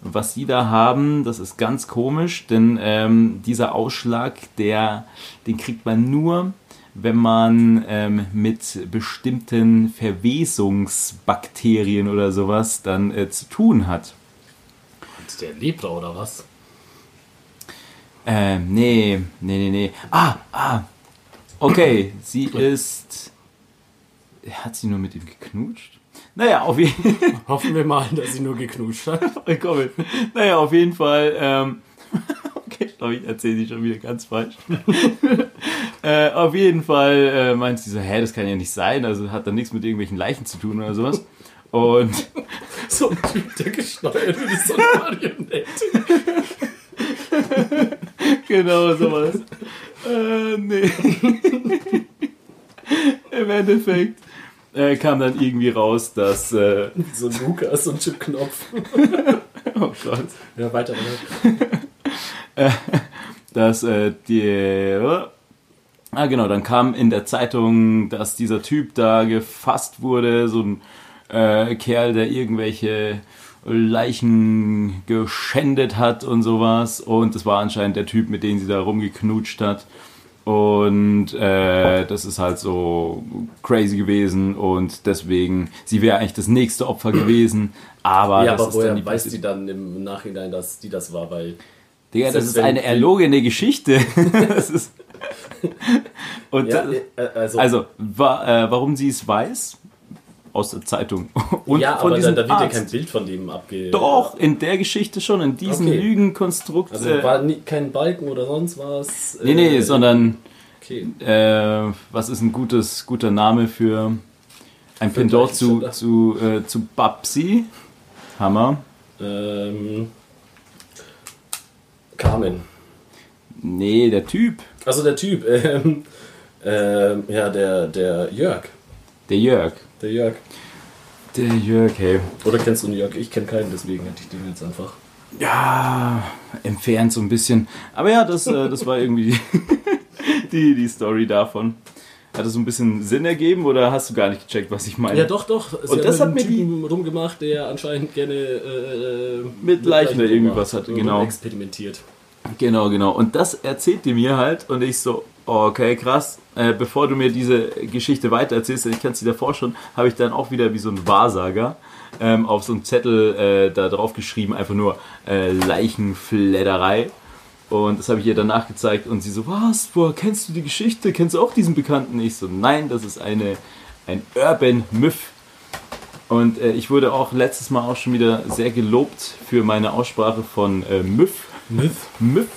was sie da haben, das ist ganz komisch, denn ähm, dieser Ausschlag, der, den kriegt man nur, wenn man ähm, mit bestimmten Verwesungsbakterien oder sowas dann äh, zu tun hat. Hat der Lepra oder was? Ähm, nee, nee, nee, nee. Ah, ah. Okay, sie ist. Hat sie nur mit ihm geknutscht? Naja, auf jeden Fall. Hoffen wir mal, dass sie nur geknutscht hat. Vollkommen. Naja, auf jeden Fall. Ähm, okay, ich glaube, ich erzähle sie schon wieder ganz falsch. äh, auf jeden Fall äh, meint sie so, hä, das kann ja nicht sein. Also hat dann nichts mit irgendwelchen Leichen zu tun oder sowas. Und So ein Typ, der gesteuert wird, ist so eine Marionette. genau sowas. äh, nee. Im Endeffekt äh, kam dann irgendwie raus, dass. Äh, So ein Lukas und Chipknopf. oh Gott. Ja, weiter. dass äh, die. Ah, genau, dann kam in der Zeitung, dass dieser Typ da gefasst wurde, so ein äh, Kerl, der irgendwelche Leichen geschändet hat und sowas. Und das war anscheinend der Typ, mit dem sie da rumgeknutscht hat. Und äh, das ist halt so crazy gewesen und deswegen, sie wäre eigentlich das nächste Opfer gewesen, aber Ja, das aber ist dann woher die weiß die dann im Nachhinein, dass die das war? Weil Digga, das ist eine erlogene Geschichte. das ist und ja, das, äh, also, also, wa, äh, warum sie es weiß? Aus der Zeitung. Und ja, von aber da, diesem da wird ja Arzt. kein Bild von dem abge. Doch, in der Geschichte schon, in diesem Okay. Lügenkonstrukt. Also äh, war nie, kein Balken oder sonst was. nee, nee, äh, sondern Okay. äh, was ist ein gutes, guter Name für ein Für Pendant zu, zu, äh, zu Babsi? Hammer. Ähm, Carmen. Nee, der Typ, Also der Typ, ähm, ähm, ja, der, der Jörg. der Jörg. Der Jörg. Der Jörg, hey. Oder kennst du einen Jörg? Ich kenne keinen, deswegen hätte ich den jetzt einfach. Ja, entfernt so ein bisschen. Aber ja, das, äh, das war irgendwie die, die Story davon. Hat das so ein bisschen Sinn ergeben oder hast du gar nicht gecheckt, was ich meine? Ja, doch, doch. Sie Und das hat mir die- rumgemacht, der anscheinend gerne äh, äh, Mit Leichen oder irgendwie was hat, genau. experimentiert. Genau, genau. Und das erzählt die mir halt und ich so, okay, krass. Äh, bevor du mir diese Geschichte weiter erzählst, ich kann dir davor schon, habe ich dann auch wieder wie so ein Wahrsager ähm, auf so einen Zettel äh, da drauf geschrieben, einfach nur äh, Leichenfledderei. Und das habe ich ihr danach gezeigt und sie so, was, woher kennst du die Geschichte? Kennst du auch diesen Bekannten? Ich so, nein, das ist eine, ein Urban Myth. Und äh, ich wurde auch letztes Mal auch schon wieder sehr gelobt für meine Aussprache von äh, Myth. Myth. Myth.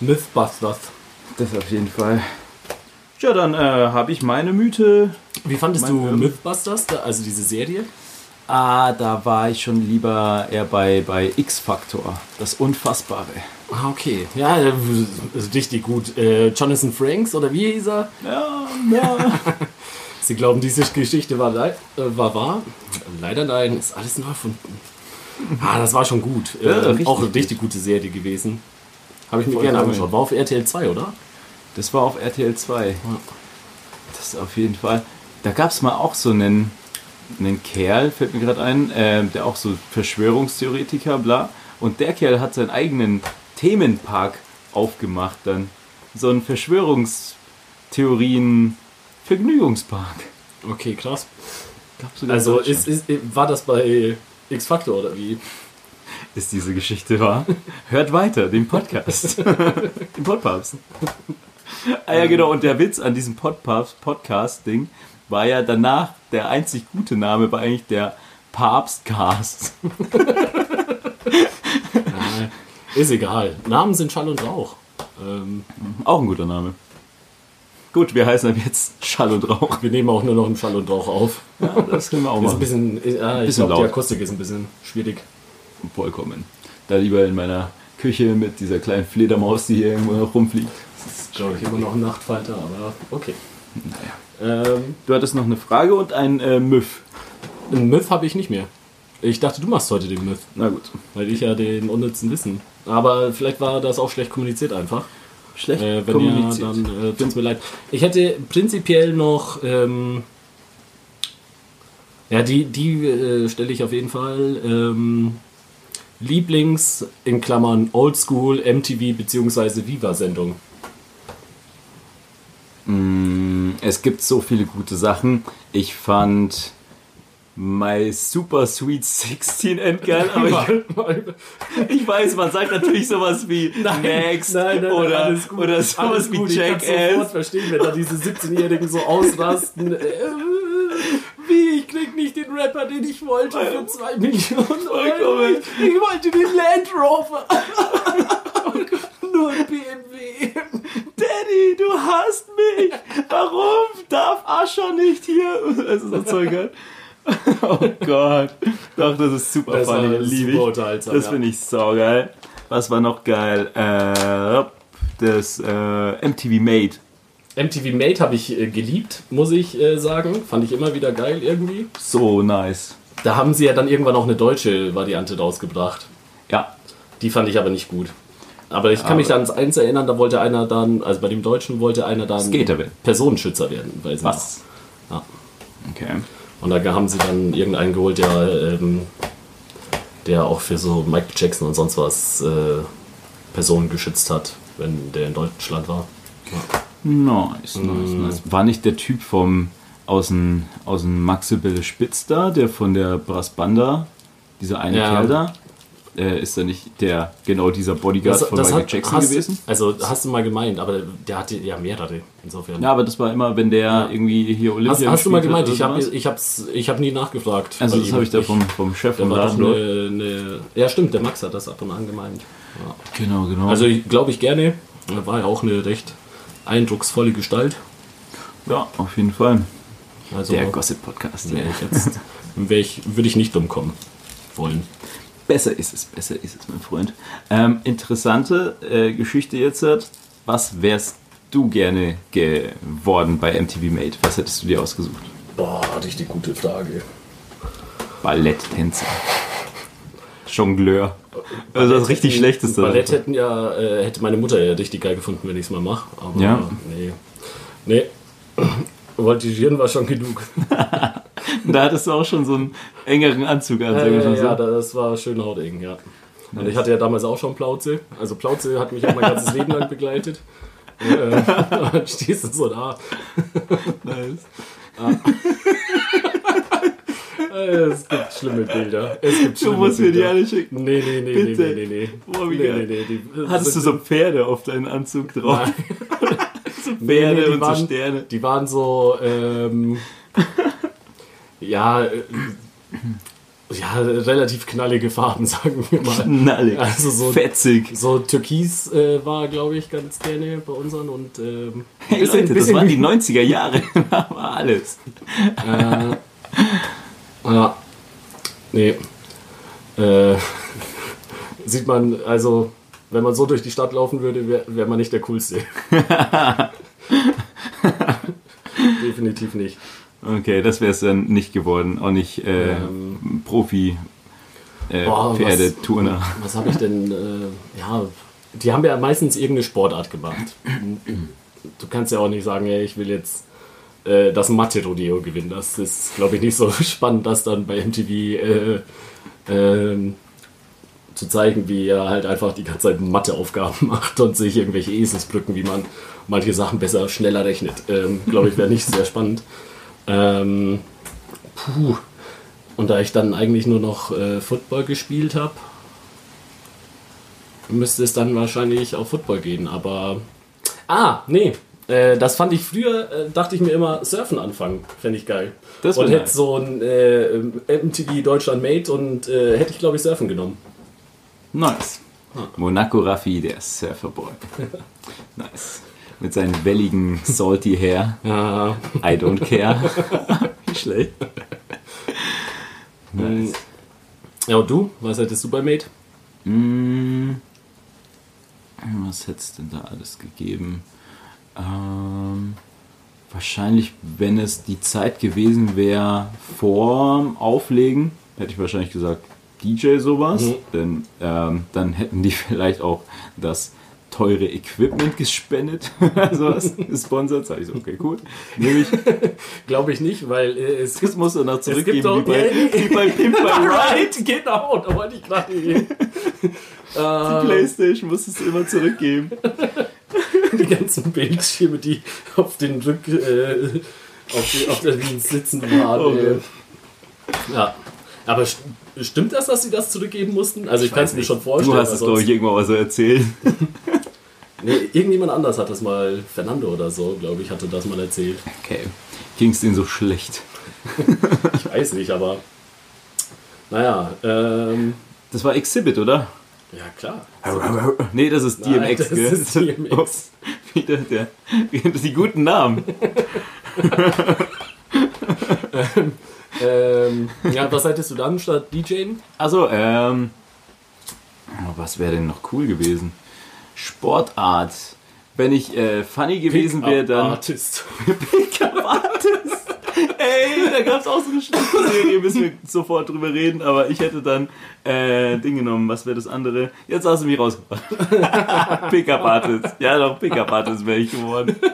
Mythbusters. Das auf jeden Fall. Ja, dann äh, habe ich meine Mythe. Wie fandest Mein du Film. Mythbusters, also diese Serie? Ah, da war ich schon lieber eher bei, bei X-Factor. Das Unfassbare. Ah, okay. Ja, äh, ist richtig gut. Äh, Jonathan Franks, oder wie hieß er? Ja, ja. Sie glauben, diese Geschichte war, äh, war wahr? Leider nein, ist alles neu erfunden. Ah, das war schon gut. Äh, Ja, richtig auch eine gut. richtig gute Serie gewesen. Habe ich mir gerne angeschaut. War auf RTL 2, oder? Das war auf RTL 2. Das auf jeden Fall. Da gab es mal auch so einen, einen Kerl, fällt mir gerade ein, äh, der auch so Verschwörungstheoretiker, bla. Und der Kerl hat seinen eigenen Themenpark aufgemacht dann. So ein Verschwörungstheorien-Vergnügungspark. Okay, krass. Also ist, ist, war das bei X Factor oder wie? Ist diese Geschichte wahr? Hört weiter, den Podcast. den Podpapst. Ah ja, genau. Und der Witz an diesem Podpapst Podcast-Ding war ja danach, der einzig gute Name war eigentlich der Papstcast. Ist egal. Namen sind Schall und Rauch. Ähm, Auch ein guter Name. Gut, wir heißen ab jetzt Schall und Rauch. wir nehmen auch nur noch im Schall und Rauch auf. Ja, das können wir auch Ist ein bisschen, ja, ich Bisschen glaube, die. Akustik ist ein bisschen schwierig. Vollkommen. Da lieber in meiner Küche mit dieser kleinen Fledermaus, die hier irgendwo noch rumfliegt. Das ist, glaube ich, immer noch ein Nachtfalter, aber okay. Ähm, Du hattest noch eine Frage und ein äh, Myth. einen Myth habe ich nicht mehr. Ich dachte, du machst heute den Myth, Na gut. weil ich ja den unnützen Wissen. Aber vielleicht war das auch schlecht kommuniziert einfach. Schlecht Äh, wenn kommuniziert. ja, dann äh, tut's mir leid. Ich hätte prinzipiell noch, ähm, ja, die, die äh, stelle ich auf jeden Fall. Ähm, Lieblings, in Klammern Oldschool, MTV bzw. Viva-Sendung. Mm, Es gibt so viele gute Sachen. Ich fand My Super Sweet 16 endgeil, aber ich, ich weiß, man sagt natürlich sowas wie Next nein, nein, oder, oder sowas wie gut, ich kann's sofort Jackass. verstehen, wenn da diese 17-Jährigen so ausrasten. Äh, Wie, ich krieg nicht den Rapper, den ich wollte für 2 Millionen Euro. Ich, wollte den Land Rover. Nur ein BMW. Daddy, du hasst mich. Warum darf Ascher nicht hier? Das ist so Zeug. halt. Oh Gott. Doch, das ist super Das war funny. Liebe super unterhaltsam, Das ja. finde ich saugeil. Was war noch geil? Äh, das äh, MTV Made. MTV Made habe ich äh, geliebt, muss ich äh, sagen. Fand ich immer wieder geil irgendwie. So nice. Da haben sie ja dann irgendwann auch eine deutsche Variante rausgebracht. Ja. Die fand ich aber nicht gut. Aber ich kann mich dann ans eins erinnern, da wollte einer dann, also bei dem Deutschen wollte einer dann. Personenschützer werden. Ich Was? Ja. Okay. Und da haben sie dann irgendeinen geholt, der, ähm, der auch für so Michael Jackson und sonst was äh, Personen geschützt hat, wenn der in Deutschland war. Nice, nice, Mm. nice. War nicht der Typ vom aus dem, aus dem Maxibelle Spitz da, der von der Brassbanda, dieser eine Ja. Kerl da? Äh, ist da nicht der, genau dieser Bodyguard von Michael Jackson hast, gewesen? Also hast du mal gemeint, aber der hatte ja mehrere insofern. Ja, aber das war immer, wenn der irgendwie hier Olympia Hast, hast du mal hat gemeint? Ich habe ich hab's, ich hab nie nachgefragt. Also das habe ich da vom, vom Chef Der vom war eine, eine. Ja, stimmt, der Max hat das ab und an gemeint. Ja. Genau, genau. Also, glaube ich gerne. Er war ja auch eine recht eindrucksvolle Gestalt. ja, auf jeden Fall. Also, Der Gossip-Podcast. ich jetzt, ich, würde ich nicht dumm kommen wollen. Besser ist es, besser ist es, mein Freund. Ähm, interessante äh, Geschichte jetzt. hat. Was wärst du gerne geworden bei MTV Made? Was hättest du dir ausgesucht? Boah, richtig gute Frage. Balletttänzer. Jongleur. Also das richtig Hätten- Schlechteste. Ballett hätten ja, äh, hätte meine Mutter ja richtig geil gefunden, wenn ich es mal mache. Aber Ja. nee. Nee. Voltigieren war schon genug. Da hattest du auch schon so einen engeren Anzug an, Äh, ja, so. das war schön hauteng, ja. Und ich hatte ja damals auch schon Plauze. Also Plauze hat mich auch mein ganzes Leben lang begleitet. Und, äh, dann stehst du so da. Nice. Äh, Es gibt schlimme Bilder. Es gibt Du schlimme musst mir die Bilder. alle schicken. Nee, nee, nee, Bitte. nee, nee, nee. Boah, wie nee, geil. nee, nee, die, Hattest du so Pferde auf deinen Anzug drauf? Nein. so Pferde Nee, nee, und waren- so Sterne. Die waren so, ähm, ja, äh, ja, relativ knallige Farben, sagen wir mal. Knallig. Also so- Fetzig. So Türkis äh, war, glaube ich, ganz gerne bei unseren und ähm, Hey bisschen- Leute, das bisschen- waren die 90er Jahre. war alles. Äh, ja, nee. Äh, sieht man, also, wenn man so durch die Stadt laufen würde, wäre wär man nicht der Coolste. Definitiv nicht. Okay, das wäre es dann nicht geworden. Auch nicht äh, Ähm, Profi äh, Boah, was-. Was habe ich denn? Äh, ja, die haben ja meistens irgendeine Sportart gemacht. Du kannst ja auch nicht sagen, ey, ich will jetzt äh, das Mathe-Rodeo gewinnen. Das ist, glaube ich, nicht so spannend, das dann bei MTV äh, ähm, zu zeigen, wie er halt einfach die ganze Zeit Matheaufgaben macht und sich irgendwelche Eselsbrücken, wie man manche Sachen besser, schneller rechnet. Ähm, glaube ich, wäre nicht sehr spannend. Ähm, puh. Und da ich dann eigentlich nur noch äh, Football gespielt habe, müsste es dann wahrscheinlich auf Football gehen. Aber. Ah, nee. Äh, das fand ich früher, äh, dachte ich mir immer, Surfen anfangen. Fände ich geil. Das und hätte nice. so ein äh, MTV Deutschland Made und äh, hätte ich, glaube ich, Surfen genommen. Nice. Monaco Raffi, der Surferboy. nice. Mit seinen welligen salty Hair. Ja, I don't care. Schlecht. Nice. ja, und du? Was hättest du bei Made? Mm, was hätte es denn da alles gegeben? Ähm, wahrscheinlich, wenn es die Zeit gewesen wäre vorm Auflegen, hätte ich wahrscheinlich gesagt DJ sowas. Mhm. Denn ähm, dann hätten die vielleicht auch das teure Equipment gespendet, sowas gesponsert. Sag ich so, okay, cool. Nehme ich. Glaube ich nicht, weil äh, es Das musst du noch zurückgeben, wie bei, wie bei Pimp Ride. Right, genau, da wollte ich gerade hin. Die äh, Playstation musstest du immer zurückgeben. die ganzen Bildschirme, die auf den Rück, äh, auf, den, auf den Sitzen waren. Oh äh, Gott. Ja. Aber st stimmt das, dass sie das zurückgeben mussten? Also ich, kann es mir schon vorstellen. Du hast es, glaube ich, irgendwann mal so erzählt. nee, irgendjemand anders hat das mal, Fernando oder so, glaube ich, hatte das mal erzählt. Okay. Ging es denen so schlecht? ich weiß nicht, aber naja, ähm, Das war Exhibit, oder? Ja klar. Nee, das ist Nein, DMX, das gell? ist DMX. Ups. Wieder der, die guten Namen. Ähm, ja, was hättest du dann statt DJing? Also, ähm. oh, Was wäre denn noch cool gewesen? Sportart. Wenn ich äh, funny gewesen wäre, dann. Artist. Pickup Artist. Ey, da gab es auch so eine schlechte Serie, müssen wir sofort drüber reden, aber ich hätte dann äh, Ding genommen, was wäre das andere? Jetzt hast du mich rausgebracht. Pickup Artist. Ja, doch, Pickup Artist wäre ich geworden.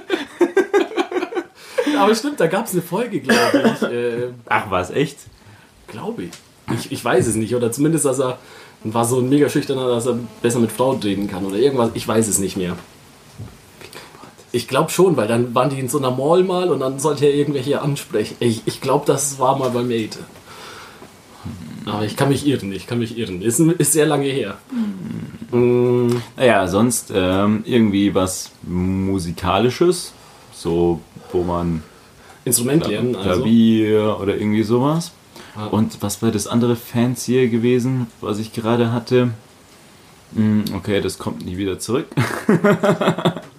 Aber stimmt, da gab es eine Folge, glaube ich. Äh, Ach, was, echt? glaube ich. ich. Ich weiß es nicht. Oder zumindest, dass er war so ein mega schüchterner, dass er besser mit Frauen reden kann oder irgendwas. Ich weiß es nicht mehr. Ich glaube schon, weil dann waren die in so einer Mall mal und dann sollte er irgendwelche ansprechen. Ich, ich glaube, das war mal bei Mate. Aber ich kann mich irren, ich kann mich irren. Ist, ist sehr lange her. Mm, Naja, sonst ähm, irgendwie was Musikalisches, so wo man Instrument lernen, also. Klavier oder irgendwie sowas. Ah. Und was war das andere Fancy gewesen, was ich gerade hatte? Hm, Okay, das kommt nie wieder zurück.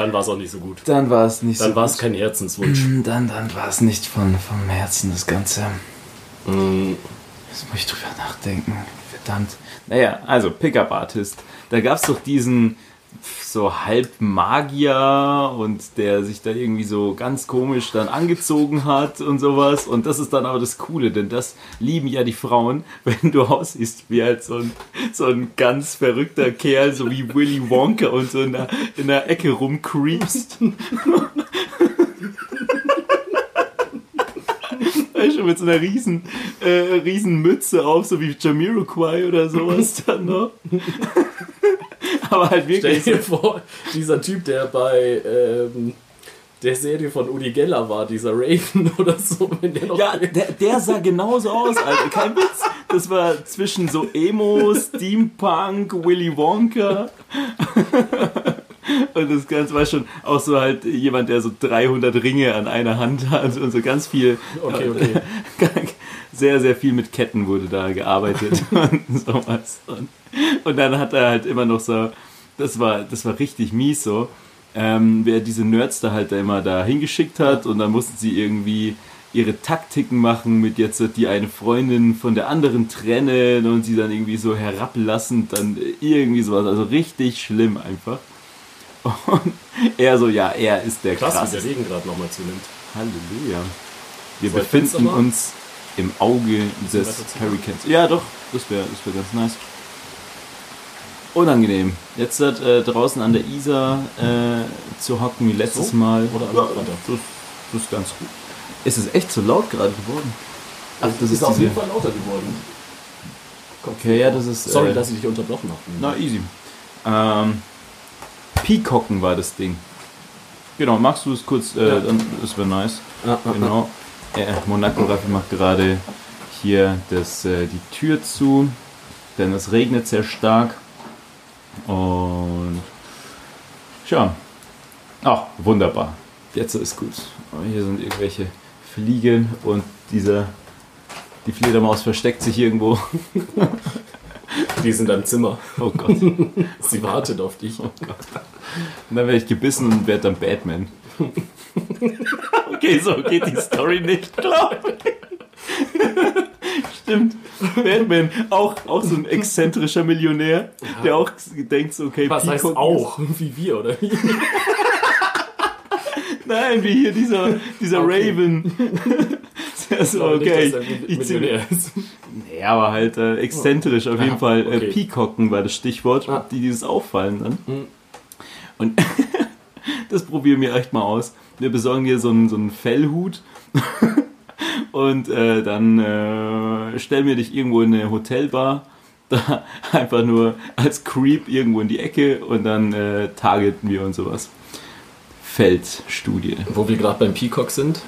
Dann war es auch nicht so gut. Dann war es nicht Dann war es kein Herzenswunsch. Dann, dann war es nicht von, vom Herzen das Ganze. Mm, Jetzt muss ich drüber nachdenken. Verdammt. Naja, also Pickup Artist. Da gab es doch diesen so halb Magier und der sich da irgendwie so ganz komisch dann angezogen hat und sowas. Und das ist dann aber das Coole, denn das lieben ja die Frauen, wenn du aussiehst wie halt so ein, so ein ganz verrückter Kerl, so wie Willy Wonka und so in der, in der Ecke rumcreepst. Du, mit so einer riesen, äh, riesen Mütze auf, so wie Jamiroquai oder sowas dann noch. Aber halt Stell wirklich. dir vor, dieser Typ, der bei ähm, der Serie von Udi Geller war, dieser Raven oder so, wenn der noch. Ja, der, der sah genauso aus, Alter. Kein Witz. Das war zwischen so Emo, Steampunk, Willy Wonka. Und das Ganze war schon auch so halt jemand, der so 300 Ringe an einer Hand hat und so ganz viel. Okay, okay. Sehr, sehr viel mit Ketten wurde da gearbeitet und sowas. Und, und dann hat er halt immer noch so, das war, das war richtig mies so, ähm, wer diese Nerds da halt da immer da hingeschickt hat und dann mussten sie irgendwie ihre Taktiken machen mit jetzt die eine Freundin von der anderen trennen und sie dann irgendwie so herablassend dann irgendwie sowas. Also richtig schlimm einfach. Und er so, ja, er ist der Krass, wie krasseste. der Regen gerade nochmal zunimmt. Halleluja. Wir Soll befinden uns im Auge des? Hurricanes. Ja, doch, das wäre das wär ganz nice. Unangenehm. Jetzt äh, draußen an der Isar äh, zu hocken wie letztes So? Mal. Oder ja, weiter? das, das ist ganz gut. Ist es echt so laut gerade geworden? Ach, das ist, auf diese... jeden Fall lauter geworden. Okay, ja, das ist... Sorry, äh, dass ich dich unterbrochen habe. Na, easy. Ähm, Peacocken war das Ding. Genau, magst du es kurz? Äh, Ja. dann, das wäre nice. Ah, ah, Genau. Äh, Monaco Raffi macht gerade hier das, äh, die Tür zu, denn es regnet sehr stark. Und tja. Ach, wunderbar. Jetzt ist gut. Oh, hier sind irgendwelche Fliegen und dieser die Fledermaus versteckt sich irgendwo. Die in deinem Zimmer. Oh Gott. Sie wartet auf dich. Und dann werde ich gebissen und werde dann Batman. okay, so geht die Story nicht, glaube Stimmt. Batman, auch, auch so ein exzentrischer Millionär, der auch denkt okay, Was heißt Peacock auch? Wie wir, oder wie? Ist, nein, wie hier dieser, dieser Okay. Raven. Der so, Aber nicht, okay, er ich zieh Millionär ist. Nee, aber halt äh, exzentrisch auf jeden Ah, Fall. Äh, okay. Peacocken war das Stichwort, Ah. die dieses auffallen dann. Mhm. Und das probieren wir echt mal aus. Wir besorgen dir so einen, so einen Fellhut und äh, dann äh, stellen wir dich irgendwo in eine Hotelbar. Da einfach nur als Creep irgendwo in die Ecke und dann äh, targeten wir und sowas. Feldstudie. Wo wir gerade beim Peacock sind.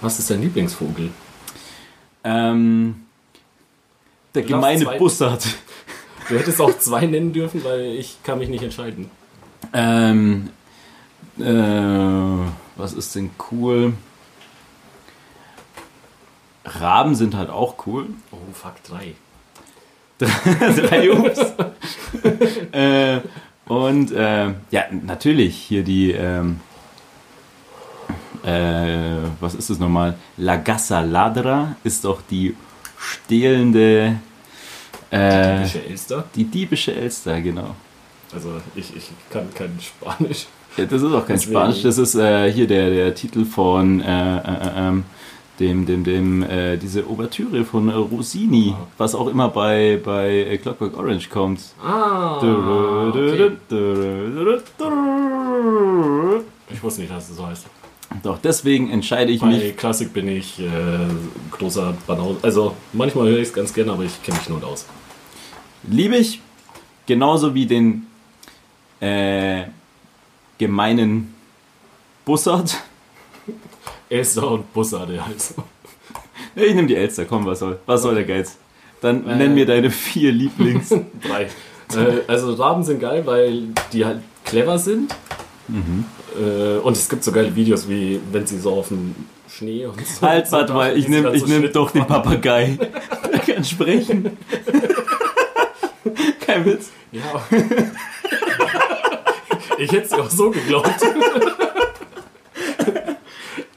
Was ist dein Lieblingsvogel? Ähm, der Du gemeine Bussard. Du hättest auch zwei nennen dürfen, weil ich kann mich nicht entscheiden. Ähm, äh, was ist denn cool? Raben sind halt auch cool. Oh, fuck, drei. Drei Ups. äh, und äh, ja, natürlich hier die, ähm, äh, was ist das nochmal? La Gassa Ladra ist doch die stehlende, äh, Typische Elster. die diebische Elster, genau. Also ich, ich kann kein Spanisch. Ja, das ist auch kein Deswegen- Spanisch, das ist äh, hier der, der Titel von äh, äh, ähm, dem, dem, dem, äh, diese Ouvertüre von äh, Rossini, Ah. was auch immer bei, bei äh, Clockwork Orange kommt. Ah, okay. Ich wusste nicht, dass es so heißt. Doch, deswegen entscheide ich Bei mich. Klassik bin ich äh, großer Banause. Also manchmal höre ich es ganz gerne, aber ich kenne mich nur aus. Liebe ich, genauso wie den äh, gemeinen Bussard. Elster und Bussarde also. Ich nehme die Elster, komm, was soll, was soll der Geiz? Dann Äh. nenn mir deine vier Lieblings. Drei. äh, also Raben sind geil, weil die halt clever sind. Äh, und es gibt so geile Videos, wie wenn sie so auf dem Schnee und so. halt, warte mal, ich nehme ich so nehm doch den. Papagei. Der kann sprechen. Kein Witz. Ja. Ich hätte es auch so geglaubt.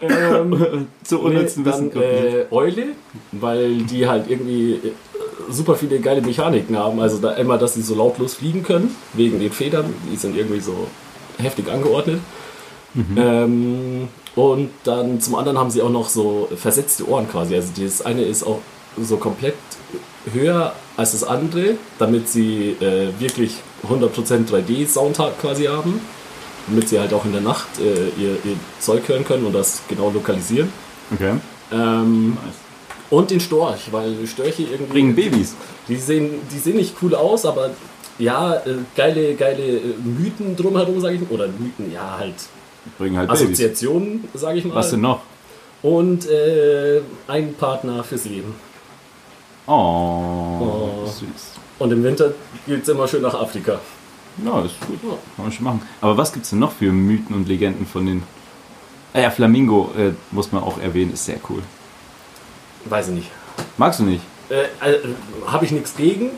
ähm, Zu unnützen nee, Wissen dann, äh, Eule, weil die halt irgendwie äh, super viele geile Mechaniken haben. Also da immer, dass sie so lautlos fliegen können, wegen den Federn. Die sind irgendwie so heftig angeordnet. Ähm, und dann zum anderen haben sie auch noch so versetzte Ohren quasi. Also das eine ist auch so komplett höher als das andere, damit sie äh, wirklich 100% 3D-Sound ha- quasi haben. Damit sie halt auch in der Nacht äh, ihr, ihr Zeug hören können und das genau lokalisieren. Okay. Ähm, und den Storch, weil Störche irgendwie. Bringen Babys. Die sehen, die sehen nicht cool aus, aber ja, äh, geile, geile äh, Mythen drumherum, sage ich mal. Oder Mythen, ja, halt Bringen halt Babys. Assoziationen, sage ich mal. Was denn noch? Und äh, ein Partner fürs Leben. Oh, Oh. süß. Und im Winter geht es immer schön nach Afrika. Ja, ist gut. Kann man schon machen. Aber was gibt es denn noch für Mythen und Legenden von den. Ah ja, Flamingo äh, muss man auch erwähnen, ist sehr cool. Weiß ich nicht. Magst du nicht? Äh, äh, Habe ich nichts gegen.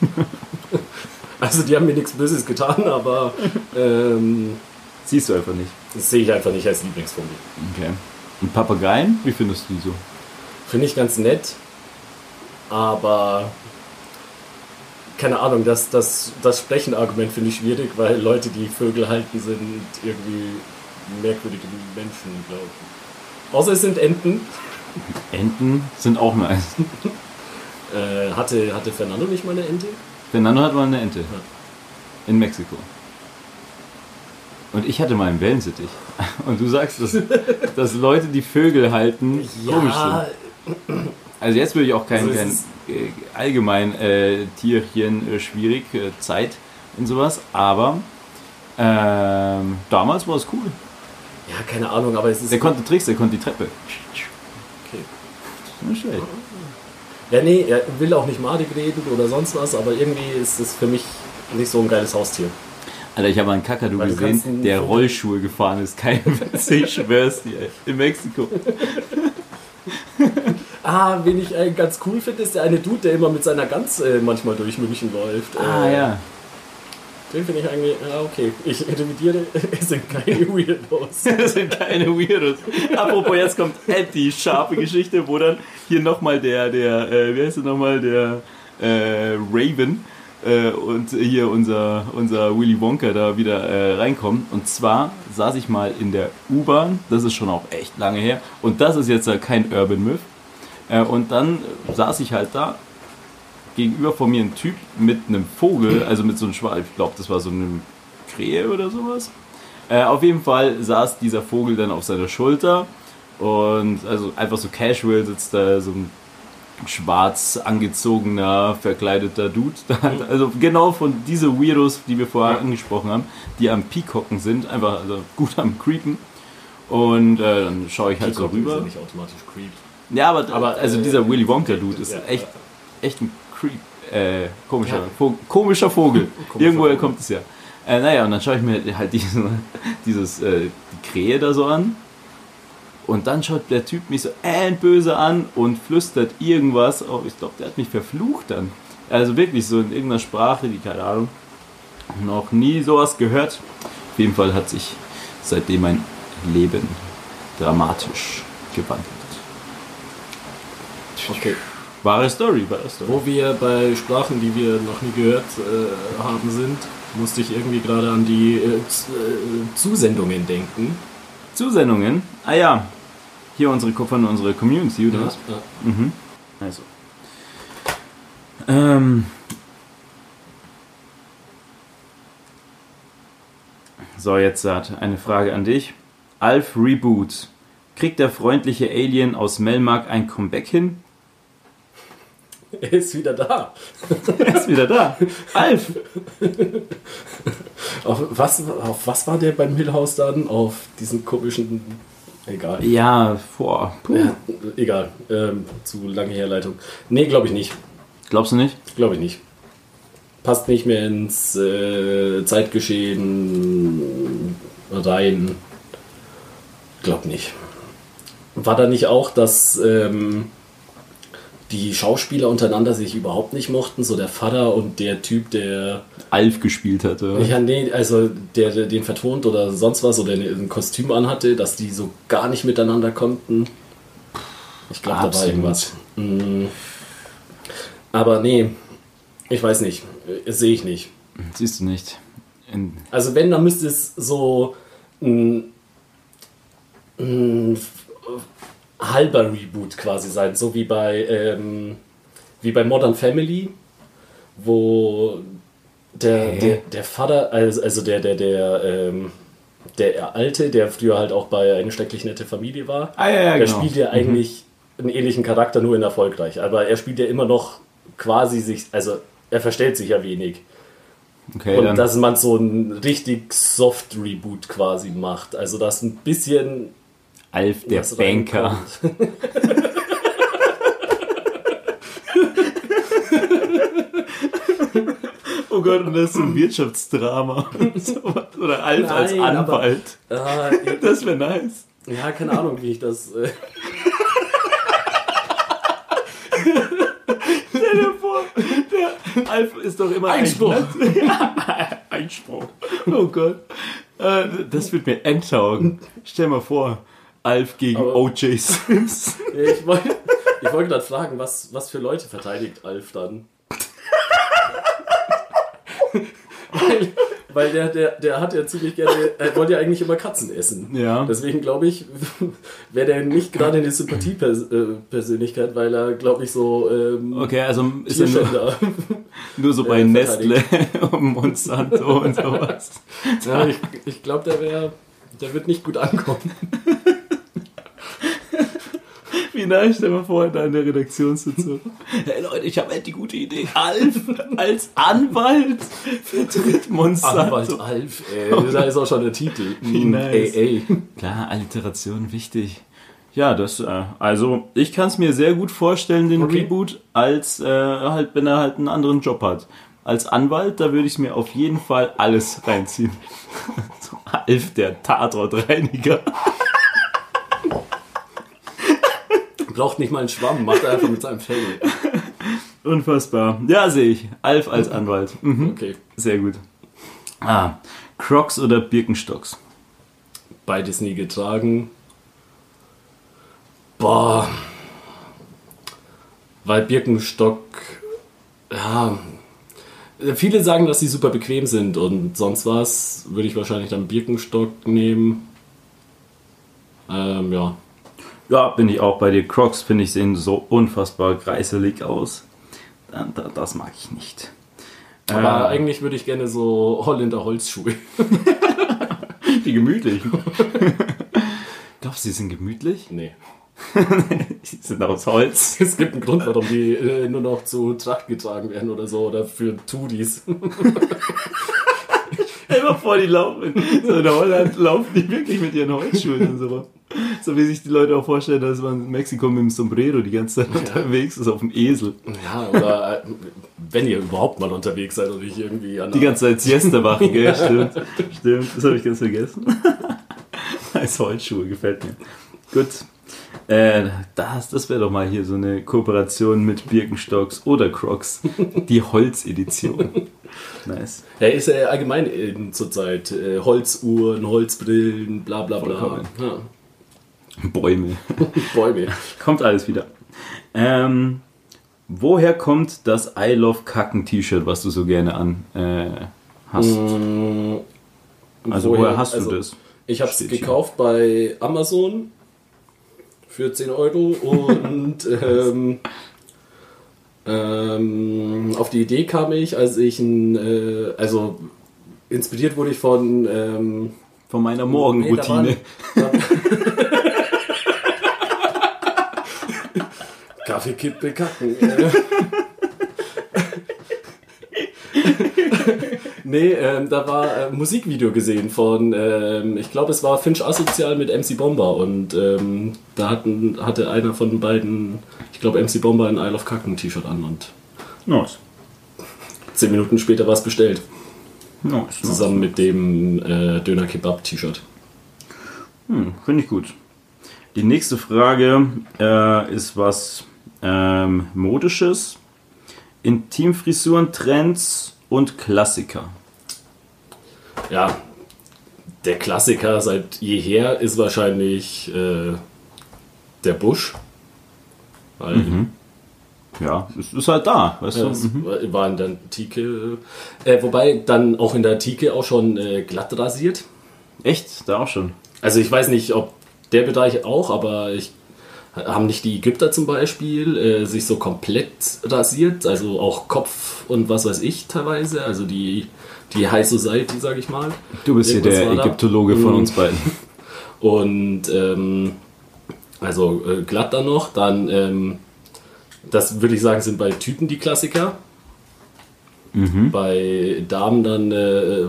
also die haben mir nichts Böses getan, aber ähm, Siehst du einfach nicht. das sehe ich einfach nicht als Lieblingsvogel. Okay. Und Papageien? Wie findest du die so? Finde ich ganz nett, aber keine Ahnung, das, das, das Sprechenargument finde ich schwierig, weil Leute, die Vögel halten, sind irgendwie merkwürdige Menschen, glaube ich. Außer es sind Enten. Enten sind auch nice. Äh, hatte, hatte Fernando nicht mal eine Ente? Fernando hat mal eine Ente. In Mexiko. Und ich hatte mal einen Wellensittich. Und du sagst, dass, dass Leute, die Vögel halten, komisch sind. Also jetzt würde ich auch kein, Also kein äh, allgemein äh, Tierchen äh, schwierig, äh, Zeit und sowas, aber ähm, damals war es cool. Ja, keine Ahnung, aber es ist. Der konnte Tricks, der konnte die Treppe. okay. Nicht schlecht. Ja, nee, er will auch nicht madig reden oder sonst was, aber irgendwie ist es für mich nicht so ein geiles Haustier. Alter, ich habe einen Kakadu Weil gesehen, der Rollschuhe gefahren ist. Kein Witz, ich schwör's dir. ey. In Mexiko. Ah, wen ich äh, ganz cool finde, ist der eine Dude, der immer mit seiner Gans äh, manchmal durch München läuft. Ah Äh, ja. Den finde ich eigentlich, ah, okay. Ich revidiere, es sind keine Weirdos. Das sind keine Weirdos. Apropos, jetzt kommt die scharfe Geschichte, wo dann hier nochmal der, der, äh, wie heißt der nochmal, der äh, Raven äh, und hier unser, unser Willy Wonka da wieder äh, reinkommen. Und zwar saß ich mal in der U-Bahn, das ist schon auch echt lange her, und das ist jetzt äh, kein Urban Myth. Äh, und dann saß ich halt da, gegenüber von mir ein Typ mit einem Vogel, also mit so einem Schwal, ich glaube, das war so eine Krähe oder sowas. Äh, auf jeden Fall saß dieser Vogel dann auf seiner Schulter und also einfach so casual sitzt da so ein schwarz angezogener, verkleideter Dude. Da, also genau von diese Weirdos, die wir vorher Ja. angesprochen haben, die am Peacocken sind, einfach also gut am Creepen. Und äh, dann schaue ich halt so Peacock ist ja rüber. nicht automatisch creep. Ja, aber, Aber, also dieser Willy Wonka-Dude ist echt, echt ein Creep. Äh, komischer, Vogel, komischer Vogel. Komischer Irgendwoher Vogel. kommt es ja. Äh, naja, und dann schaue ich mir halt diesen, dieses, äh, die Krähe da so an. Und dann schaut der Typ mich so böse an und flüstert irgendwas. Oh, ich glaube, der hat mich verflucht dann. Also wirklich so in irgendeiner Sprache, die keine Ahnung, noch nie sowas gehört. Auf jeden Fall hat sich seitdem mein Leben dramatisch gewandelt. Okay. Wahre Story, wahre Story. Wo wir bei Sprachen, die wir noch nie gehört äh, haben, sind, musste ich irgendwie gerade an die äh, äh, Zusendungen denken. Zusendungen. Ah ja, hier unsere von unserer Community, oder was? Ja. Also. Ähm. So, jetzt hat eine Frage an dich. Alf Reboot. Kriegt der freundliche Alien aus Melmark ein Comeback hin? Er ist wieder da. Er ist wieder da. Alf! Auf was, auf was war der beim Millhaus dann? Auf diesen komischen. Egal. Ja, vor. Ja, egal. Ähm, zu lange Herleitung. Nee, glaube ich nicht. Glaubst du nicht? Glaube ich nicht. Passt nicht mehr ins äh, Zeitgeschehen rein. Glaub nicht. War da nicht auch, dass ähm, die Schauspieler untereinander sich überhaupt nicht mochten? So der Vater und der Typ, der. Alf gespielt hatte. Ja, nee, also der, der den vertont oder sonst was oder ein Kostüm anhatte, dass die so gar nicht miteinander konnten. Ich glaube, da war irgendwas. Mm. Aber nee, ich weiß nicht. Sehe ich nicht. Siehst du nicht. In, Also wenn, dann müsste es so ein, ein halber Reboot quasi sein. So wie bei, ähm, wie bei Modern Family, wo der, Hä? der, der Vater, also, also der, der, der, ähm, der Alte, der früher halt auch bei eine schrecklich nette Familie war, Ah, ja, ja, der genau. spielt ja eigentlich einen ähnlichen Charakter, nur in erfolgreich. Aber er spielt ja immer noch quasi sich, also er verstellt sich ja wenig. okay, Und dann. dass man so ein richtig soft Reboot quasi macht. Also dass ein bisschen Alf, der was Banker. Oh Gott, und das ist so ein Wirtschaftsdrama. Oder Alf als Nein, aber- Anwalt. Ah, Das wäre nice. ja, keine Ahnung, wie ich das. Äh, Stell dir vor, der Alf ist doch immer Einspruch. ein Einspruch. Oh Gott. Äh, Das wird mir enttaugen. Stell mal vor, Alf gegen Aber- O.J. Sims. ich wollte ich wollte gerade fragen, was, was für Leute verteidigt Alf dann? weil weil der, der, der hat ja ziemlich gerne, er wollte ja eigentlich immer Katzen essen. Ja. Deswegen glaube ich, wäre der nicht gerade eine Sympathiepersönlichkeit, weil er, glaube ich, so ähm, Okay, also ist er nur, nur so bei äh, Nestle und Monsanto und sowas. Ja, ich ich glaube, der wäre, der wird nicht gut ankommen. Wie nice, stell mal vor, da in der Redaktionssitzung. Hey Leute, ich habe echt die gute Idee. Alf als Anwalt vertritt Monsanto. Anwalt Alf, ey, da ist auch schon der Titel. Wie Mm, nice. Ey, ey. Klar, Alliteration wichtig. Ja, das, äh, also ich kann es mir sehr gut vorstellen, den Okay. Reboot, als äh, halt, wenn er halt einen anderen Job hat. Als Anwalt, da würde ich mir auf jeden Fall alles reinziehen. so, Alf, der Tatortreiniger. Braucht nicht mal einen Schwamm, macht er einfach mit seinem Fell. Unfassbar. Ja, sehe ich. Alf als Anwalt. Mhm. Okay. Sehr gut. Ah, Crocs oder Birkenstocks? Beides nie getragen. Boah. Weil Birkenstock, ja. Viele sagen, dass sie super bequem sind und sonst was würde ich wahrscheinlich dann Birkenstock nehmen. Ähm, ja. Ja, bin ich auch bei dir. Crocs, finde ich, sehen so unfassbar greiselig aus. Da- da- Das mag ich nicht. Aber Äh, eigentlich würde ich gerne so Holländer Holzschuhe. Wie gemütlich. Glaubst du, sie sind gemütlich? Nee. Sie sind aus Holz. Es gibt einen Grund, warum die äh, nur noch zu Tracht getragen werden oder so oder für Tudis. Stell mal vor, die laufen. So in Holland laufen die wirklich mit ihren Holzschuhen und so. So wie sich die Leute auch vorstellen, dass man in Mexiko mit dem Sombrero die ganze Zeit unterwegs ist, auf dem Esel. Ja, oder äh, wenn ihr überhaupt mal unterwegs seid und nicht irgendwie an Die ganze Zeit Siesta machen, gell? Stimmt. Stimmt, das habe ich ganz vergessen. Als Holzschuhe, gefällt mir. Gut. Äh, das das wäre doch mal hier so eine Kooperation mit Birkenstocks oder Crocs. Die Holzedition. Nice. Er ist ja allgemein in zurzeit äh, Holzuhren, Holzbrillen, bla bla bla. Ja. Bäume. Bäume. kommt alles wieder. Ähm, woher kommt das I Love Kacken T-Shirt, was du so gerne an äh, hast? Mm, Also woher hast du das? Ich habe es gekauft bei Amazon für 10 Euro und ähm, ähm, auf die Idee kam ich, als ich ein, äh, also inspiriert wurde ich von ähm, Von meiner Morgenroutine. Nee, da waren- Kaffeekippe kacken. äh. Nee, ähm, da war ein Musikvideo gesehen von, ähm, ich glaube, es war Finch Asozial mit MC Bomber und ähm, da hatten, hatte einer von den beiden, ich glaube, MC Bomber ein Isle of Kacken T-Shirt an und Nice. zehn Minuten später war es bestellt. Nice, nice. Zusammen mit dem äh, Döner Kebab T-Shirt. Hm, Finde ich gut. Die nächste Frage äh, ist was ähm, Modisches. Intimfrisuren, Trends und Klassiker. Ja, der Klassiker seit jeher ist wahrscheinlich äh, der Busch. Weil Ja, es ist halt da, weißt ja, du? es Mhm. war in der Antike. Äh, wobei dann auch in der Antike auch schon äh, glatt rasiert. Echt? Da auch schon. Also ich weiß nicht, ob der Bereich auch, aber ich haben nicht die Ägypter zum Beispiel äh, sich so komplett rasiert, also auch Kopf und was weiß ich teilweise, also die, die High Society, sag ich mal. Du bist hier der war da. Ägyptologe von Mhm. uns beiden. Und ähm, also äh, glatt dann noch, dann ähm, das würde ich sagen, sind bei Typen die Klassiker. Bei Damen dann äh,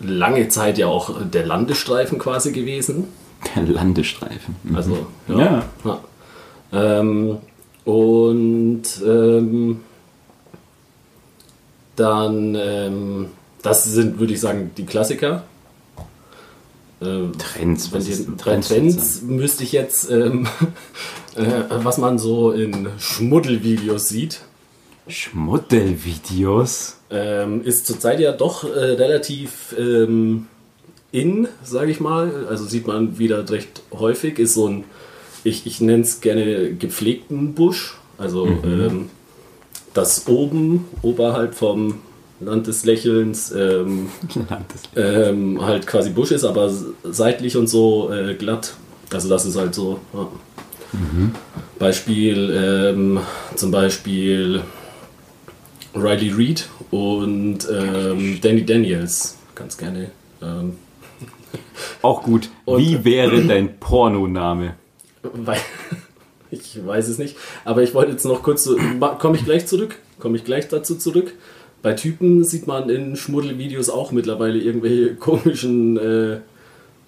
lange Zeit ja auch der Landestreifen quasi gewesen. Der Landestreifen. Mhm. Also, Ja. ja. ja. Ähm, und ähm, dann, ähm, das sind, würde ich sagen, die Klassiker. Ähm, Trends, was ist ein drei Trend Trends müsste ich jetzt, ähm, äh, was man so in Schmuddelvideos sieht, Schmuddelvideos. ähm, ist zurzeit ja doch äh, relativ ähm, in, sage ich mal. Also sieht man wieder recht häufig, ist so ein, ich, ich nenne es gerne gepflegten Busch. Also ähm, das oben, oberhalb vom Land des Lächelns, ähm, Landes- ähm, halt quasi Busch ist, aber seitlich und so äh, glatt. Also das ist halt so. Ja. Beispiel, ähm, zum Beispiel Riley Reid und ähm, Danny Daniels. Ganz gerne. Ähm, Auch gut. Und- Wie wäre dein Pornoname? Weil, ich weiß es nicht. Aber ich wollte jetzt noch kurz. so- Komme ich gleich zurück? Komme ich gleich dazu zurück? Bei Typen sieht man in Schmuddelvideos auch mittlerweile irgendwelche komischen äh,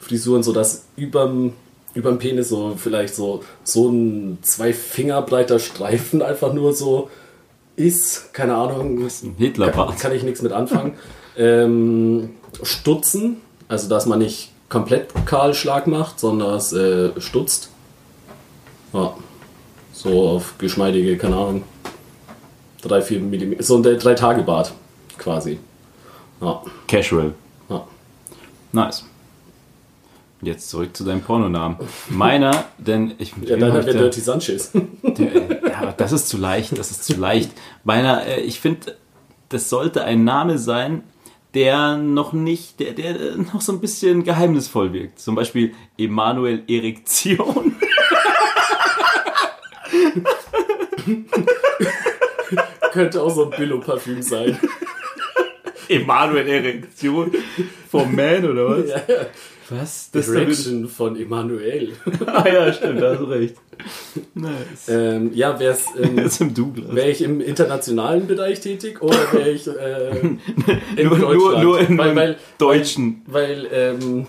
Frisuren, so dass überm, überm Penis so vielleicht so, so ein zwei Finger breiter Streifen einfach nur so ist. Keine Ahnung. Ein Hitlerbart. Kann, kann ich nichts mit anfangen. ähm, Stutzen, also dass man nicht komplett Kahlschlag macht, sondern es äh, stutzt. Ja. So auf geschmeidige, keine Ahnung, 3, 4 Millimeter. So ein 3-Tage-Bart quasi. Ja. Casual. ja. Nice. Jetzt zurück zu deinem Pornonamen. Meiner, denn ich. Ja, der da- Dirty Sanchez. Der, ja, das ist zu leicht, das ist zu leicht. Meiner, äh, ich finde, das sollte ein Name sein, der noch nicht, der, der noch so ein bisschen geheimnisvoll wirkt. Zum Beispiel Emanuel Erektion. Könnte auch so ein Billo-Parfüm sein. Emanuel Erektion vom Man oder was? ja, ja. Was? Das Direction von Emanuel. ah ja, stimmt, da hast du recht. Nice. ähm, ja, wär's, ähm, Jetzt im Douglas. wäre ich im internationalen Bereich tätig oder wäre ich äh, in Nur, nur, Deutschland? nur in weil, meinem weil, Deutschen. Weil, ähm,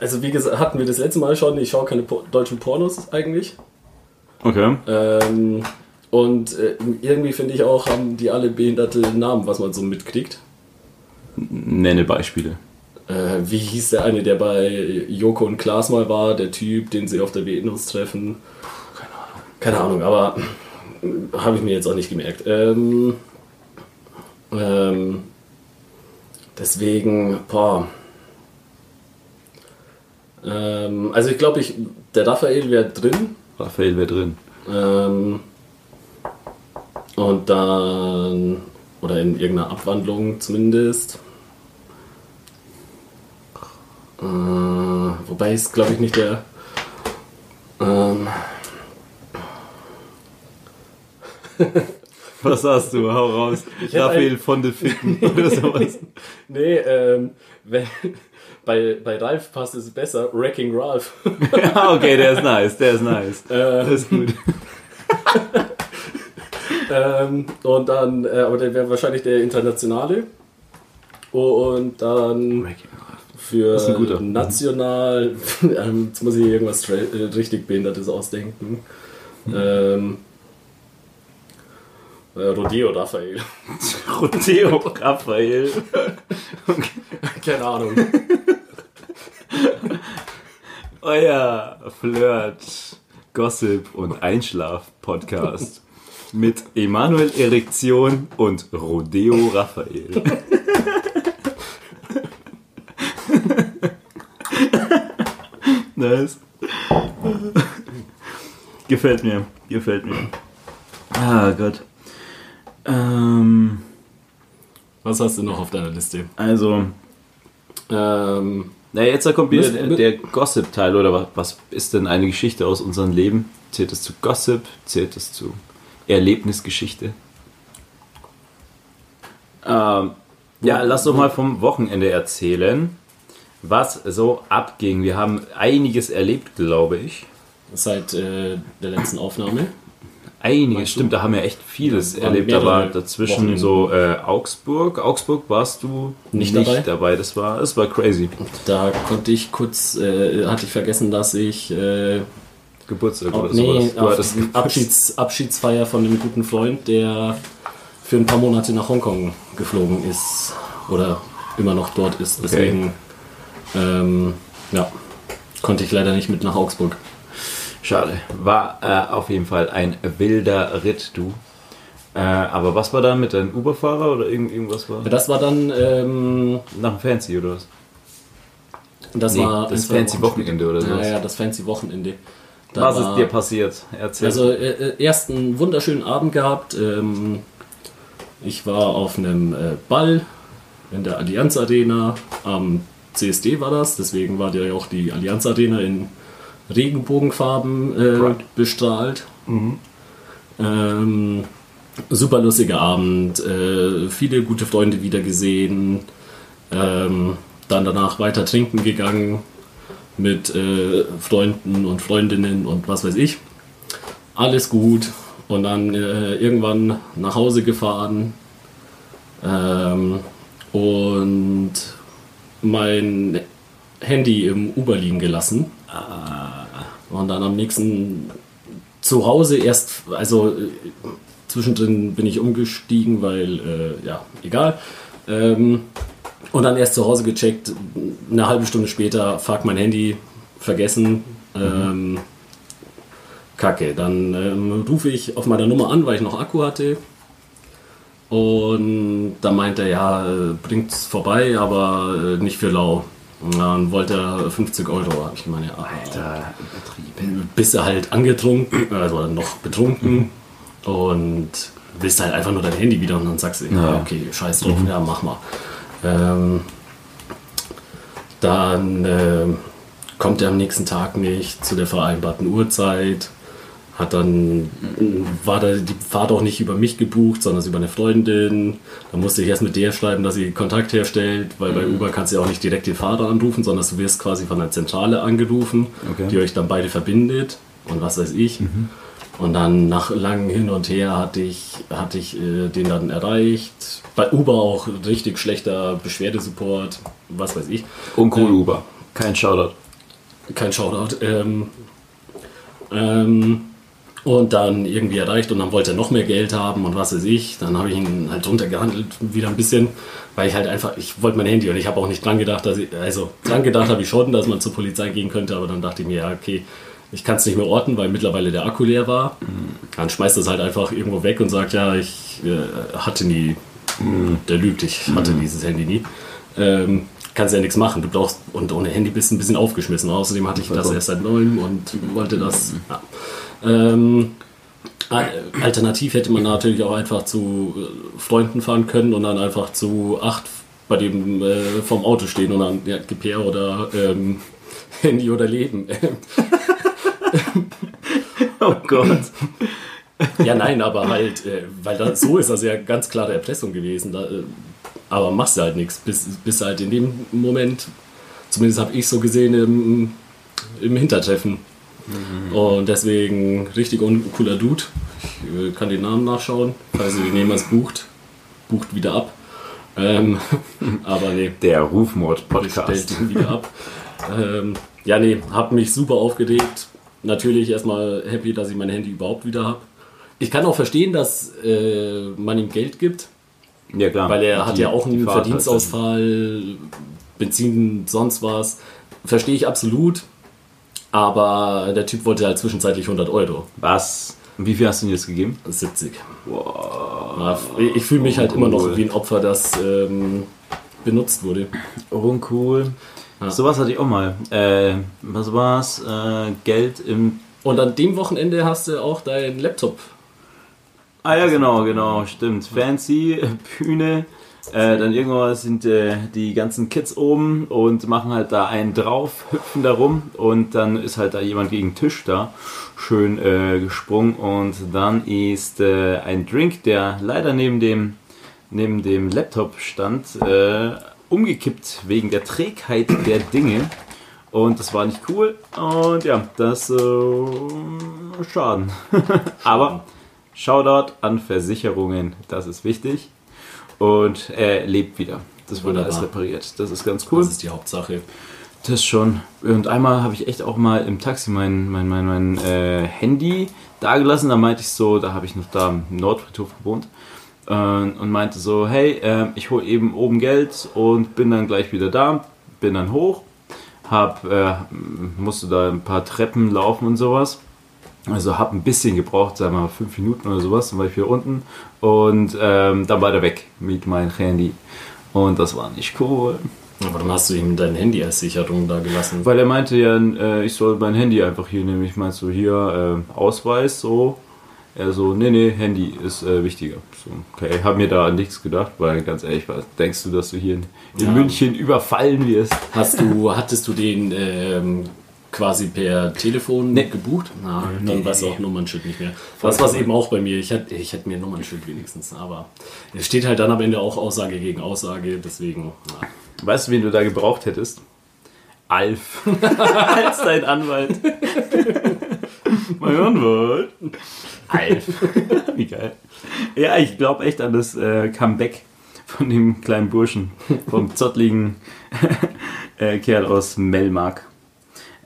also wie gesagt, hatten wir das letzte Mal schon, ich schaue keine po deutschen Pornos eigentlich. Okay. Ähm, und äh, irgendwie finde ich auch, haben die alle behinderte Namen, was man so mitkriegt. Nenne Beispiele. Äh, wie hieß der eine, der bei Joko und Klaas mal war, der Typ, den sie auf der Venus treffen? Keine Ahnung. Keine Ahnung, aber habe ich mir jetzt auch nicht gemerkt. Ähm, ähm, deswegen, boah. Ähm, also ich glaube, ich, der Raphael wäre drin. Raphael wäre drin. Ähm, und dann, oder in irgendeiner Abwandlung zumindest. Äh, wobei es, glaube ich, nicht der. Ähm, Was hast du? Hau raus. Raphael ein- von de Ficken oder sowas. nee, ähm, wenn, bei, bei Ralf passt es besser. Wrecking Ralph. ja, okay, der ist nice, der ist nice. Das ist gut. ähm, und dann, äh, aber der wäre wahrscheinlich der internationale. Und dann für Das ist ein guter. national, ähm, jetzt muss ich irgendwas äh, richtig Behindertes ausdenken. Ähm, äh, Rodeo Raphael. Rodeo Raphael. Keine Ahnung. Euer Flirt, Gossip und Einschlaf-Podcast mit Emanuel Erektion und Rodeo Raphael. nice. Gefällt mir, gefällt mir. Ah Gott. Ähm, Was hast du noch auf deiner Liste? also, Ähm, na jetzt kommt wieder der, der Gossip-Teil, oder was, was ist denn eine Geschichte aus unserem Leben? Zählt es zu Gossip? Zählt es zu Erlebnisgeschichte? Ähm, ja, lass doch mal vom Wochenende erzählen, was so abging. Wir haben einiges erlebt, glaube ich. seit äh, der letzten Aufnahme. Einiges, du? stimmt, da haben wir echt vieles Ja, erlebt. Da war dazwischen Wochenenden. so äh, Augsburg. Augsburg warst du Nicht nicht, dabei? Das war, das war crazy. Da konnte ich kurz, äh, hatte ich vergessen, dass ich äh, Geburtstag oder nee, sowas. Du Abschieds, Abschiedsfeier von einem guten Freund, der für ein paar Monate nach Hongkong geflogen ist oder immer noch dort ist. Deswegen ähm, ja, konnte ich leider nicht mit nach Augsburg. Schade. War äh, auf jeden Fall ein wilder Ritt, du. Äh, aber was war da mit deinem Uber-Fahrer oder irgend, irgendwas war? Das war dann, ähm, Nach dem Fancy oder was? das Nee, war das fancy Wochen Wochenende oder sowas. Ja, ja, das fancy Wochenende. Da was war- ist dir passiert? Erzähl. Also äh, äh, erst einen wunderschönen Abend gehabt. Ähm, ich war auf einem äh, Ball in der Allianz Arena. Am CSD war das, deswegen war ja auch die Allianz Arena in Regenbogenfarben äh, Right. bestrahlt. Ähm, super lustiger Abend, äh, viele gute Freunde wieder gesehen. Ähm, dann danach weiter trinken gegangen mit äh, Freunden und Freundinnen und was weiß ich. Alles gut. Und dann äh, irgendwann nach Hause gefahren. Ähm, und mein Handy im Uber liegen gelassen. Und dann am nächsten zu Hause erst, also äh, zwischendrin bin ich umgestiegen, weil, äh, ja, egal. Ähm, und dann erst zu Hause gecheckt, eine halbe Stunde später, fuck, mein Handy vergessen. Ähm, Kacke. Dann ähm, rufe ich auf meiner Nummer an, weil ich noch Akku hatte. Und dann meinte er, ja, äh, bringt's vorbei, aber äh, nicht für lau. Und dann wollte er 50 Euro. Hab ich gemeint, ja, Alter, übertrieben. bist du halt angetrunken, also noch betrunken und willst halt einfach nur dein Handy wieder und dann sagst du, ja, Ja. okay, scheiß drauf, ja, mach mal. Ähm, dann ähm, kommt er am nächsten Tag nicht zu der vereinbarten Uhrzeit. Hat dann, war da die Fahrt auch nicht über mich gebucht, sondern über eine Freundin. Da musste ich erst mit der schreiben, dass sie Kontakt herstellt, weil bei Uber kannst du ja auch nicht direkt den Fahrer anrufen, sondern du wirst quasi von der Zentrale angerufen, Okay. die euch dann beide verbindet und was weiß ich. Und dann nach langem Hin und Her hatte ich, hatte ich äh, den dann erreicht. Bei Uber auch richtig schlechter Beschwerdesupport, was weiß ich. Uncool Uber. Kein Shoutout. kein Shoutout. Ähm, ähm, und dann irgendwie erreicht und dann wollte er noch mehr Geld haben und was weiß ich. Dann habe ich ihn halt runtergehandelt wieder ein bisschen, weil ich halt einfach, ich wollte mein Handy und ich habe auch nicht dran gedacht, dass ich, also dran gedacht habe ich schon, dass man zur Polizei gehen könnte, aber dann dachte ich mir, ja, okay, ich kann es nicht mehr orten, weil mittlerweile der Akku leer war. Dann schmeißt das halt einfach irgendwo weg und sagt, ja, ich äh, hatte nie, der lügt, ich hatte dieses Handy nie. Ähm, kannst ja nichts machen. Du brauchst, und ohne Handy bist du ein bisschen aufgeschmissen. Außerdem hatte ich das erst seit neuem und wollte das. Ja. Ähm, al- alternativ hätte man natürlich auch einfach zu äh, Freunden fahren können und dann einfach zu acht bei dem äh, vom Auto stehen und dann ja, her oder ähm, Handy oder Leben. Oh Gott. ja, nein, aber halt, äh, weil das, so ist das ja ganz klare Erpressung gewesen. Da, äh, aber machst du halt nichts, bis, bis halt in dem Moment, zumindest habe ich so gesehen, im, im Hintertreffen. Und deswegen richtig uncooler Dude. Ich kann den Namen nachschauen, falls ihr den jemals bucht. Bucht wieder ab. Ähm, aber nee, Der stellt Rufmord-Podcast. ihn wieder ab. Ähm, ja, nee, hab mich super aufgeregt. Natürlich erstmal happy, dass ich mein Handy überhaupt wieder habe. Ich kann auch verstehen, dass äh, man ihm Geld gibt, Ja, klar. weil er hat Die- ja auch einen hat Verdienstausfall, Benzin, sonst was. Verstehe ich absolut. Aber der Typ wollte halt zwischenzeitlich 100 Euro. Was? Wie viel hast du ihm jetzt gegeben? 70. Ja, ich fühle mich halt immer noch wie ein Opfer, das ähm, benutzt wurde. Uncool. Sowas hatte ich auch mal. Äh, was war's? Äh, Geld im. Und an dem Wochenende hast du auch deinen Laptop Ah ja, genau, genau, stimmt. Fancy, Bühne. Äh, dann irgendwann sind äh, die ganzen Kids oben und machen halt da einen drauf, hüpfen da rum und dann ist halt da jemand gegen den Tisch da schön äh, gesprungen und dann ist äh, ein Drink, der leider neben dem, neben dem Laptop stand, äh, umgekippt wegen der Trägheit der Dinge und das war nicht cool und ja, das äh, Schaden. Aber Shoutout an Versicherungen, das ist wichtig. Und er lebt wieder. Das wurde Wunderbar. alles repariert. Das ist ganz cool. Das ist die Hauptsache. Das schon. Und einmal habe ich echt auch mal im Taxi mein, mein, mein, mein äh, Handy dagelassen. Da meinte ich so, da habe ich noch da im Nordfriedhof gewohnt. Äh, und meinte so, hey, äh, ich hole eben oben Geld und bin dann gleich wieder da. Bin dann hoch. Hab, äh, musste da ein paar Treppen laufen und sowas. Also habe ein bisschen gebraucht, sagen wir mal fünf Minuten oder sowas, dann war ich wieder unten und ähm, dann war der weg mit meinem Handy. Und das war nicht cool. Aber dann hast du ihm dein Handy als Sicherung da gelassen. Weil er meinte ja, äh, ich soll mein Handy einfach hier nehmen. Ich meinte so, hier, äh, Ausweis, so. Er so, nee, nee, Handy ist äh, wichtiger. So, okay, hab mir da an nichts gedacht, weil ganz ehrlich, was denkst du, dass du hier in, in Ja. München überfallen wirst? Hast du, hattest du den ähm, quasi per Telefon Nee. gebucht? Na, Nee, dann weißt du nee. auch Nummernschild nicht mehr. Das war eben auch bei mir. Ich hätte ich hätte mir Nummernschild wenigstens, aber es steht halt dann am Ende auch Aussage gegen Aussage, deswegen. Na. Weißt du, wen du da gebraucht hättest? Alf. Als dein Anwalt. mein Anwalt. Alf. Wie geil. Ja, ich glaube echt an das äh, Comeback von dem kleinen Burschen. Vom zottligen äh, Kerl aus Melmark.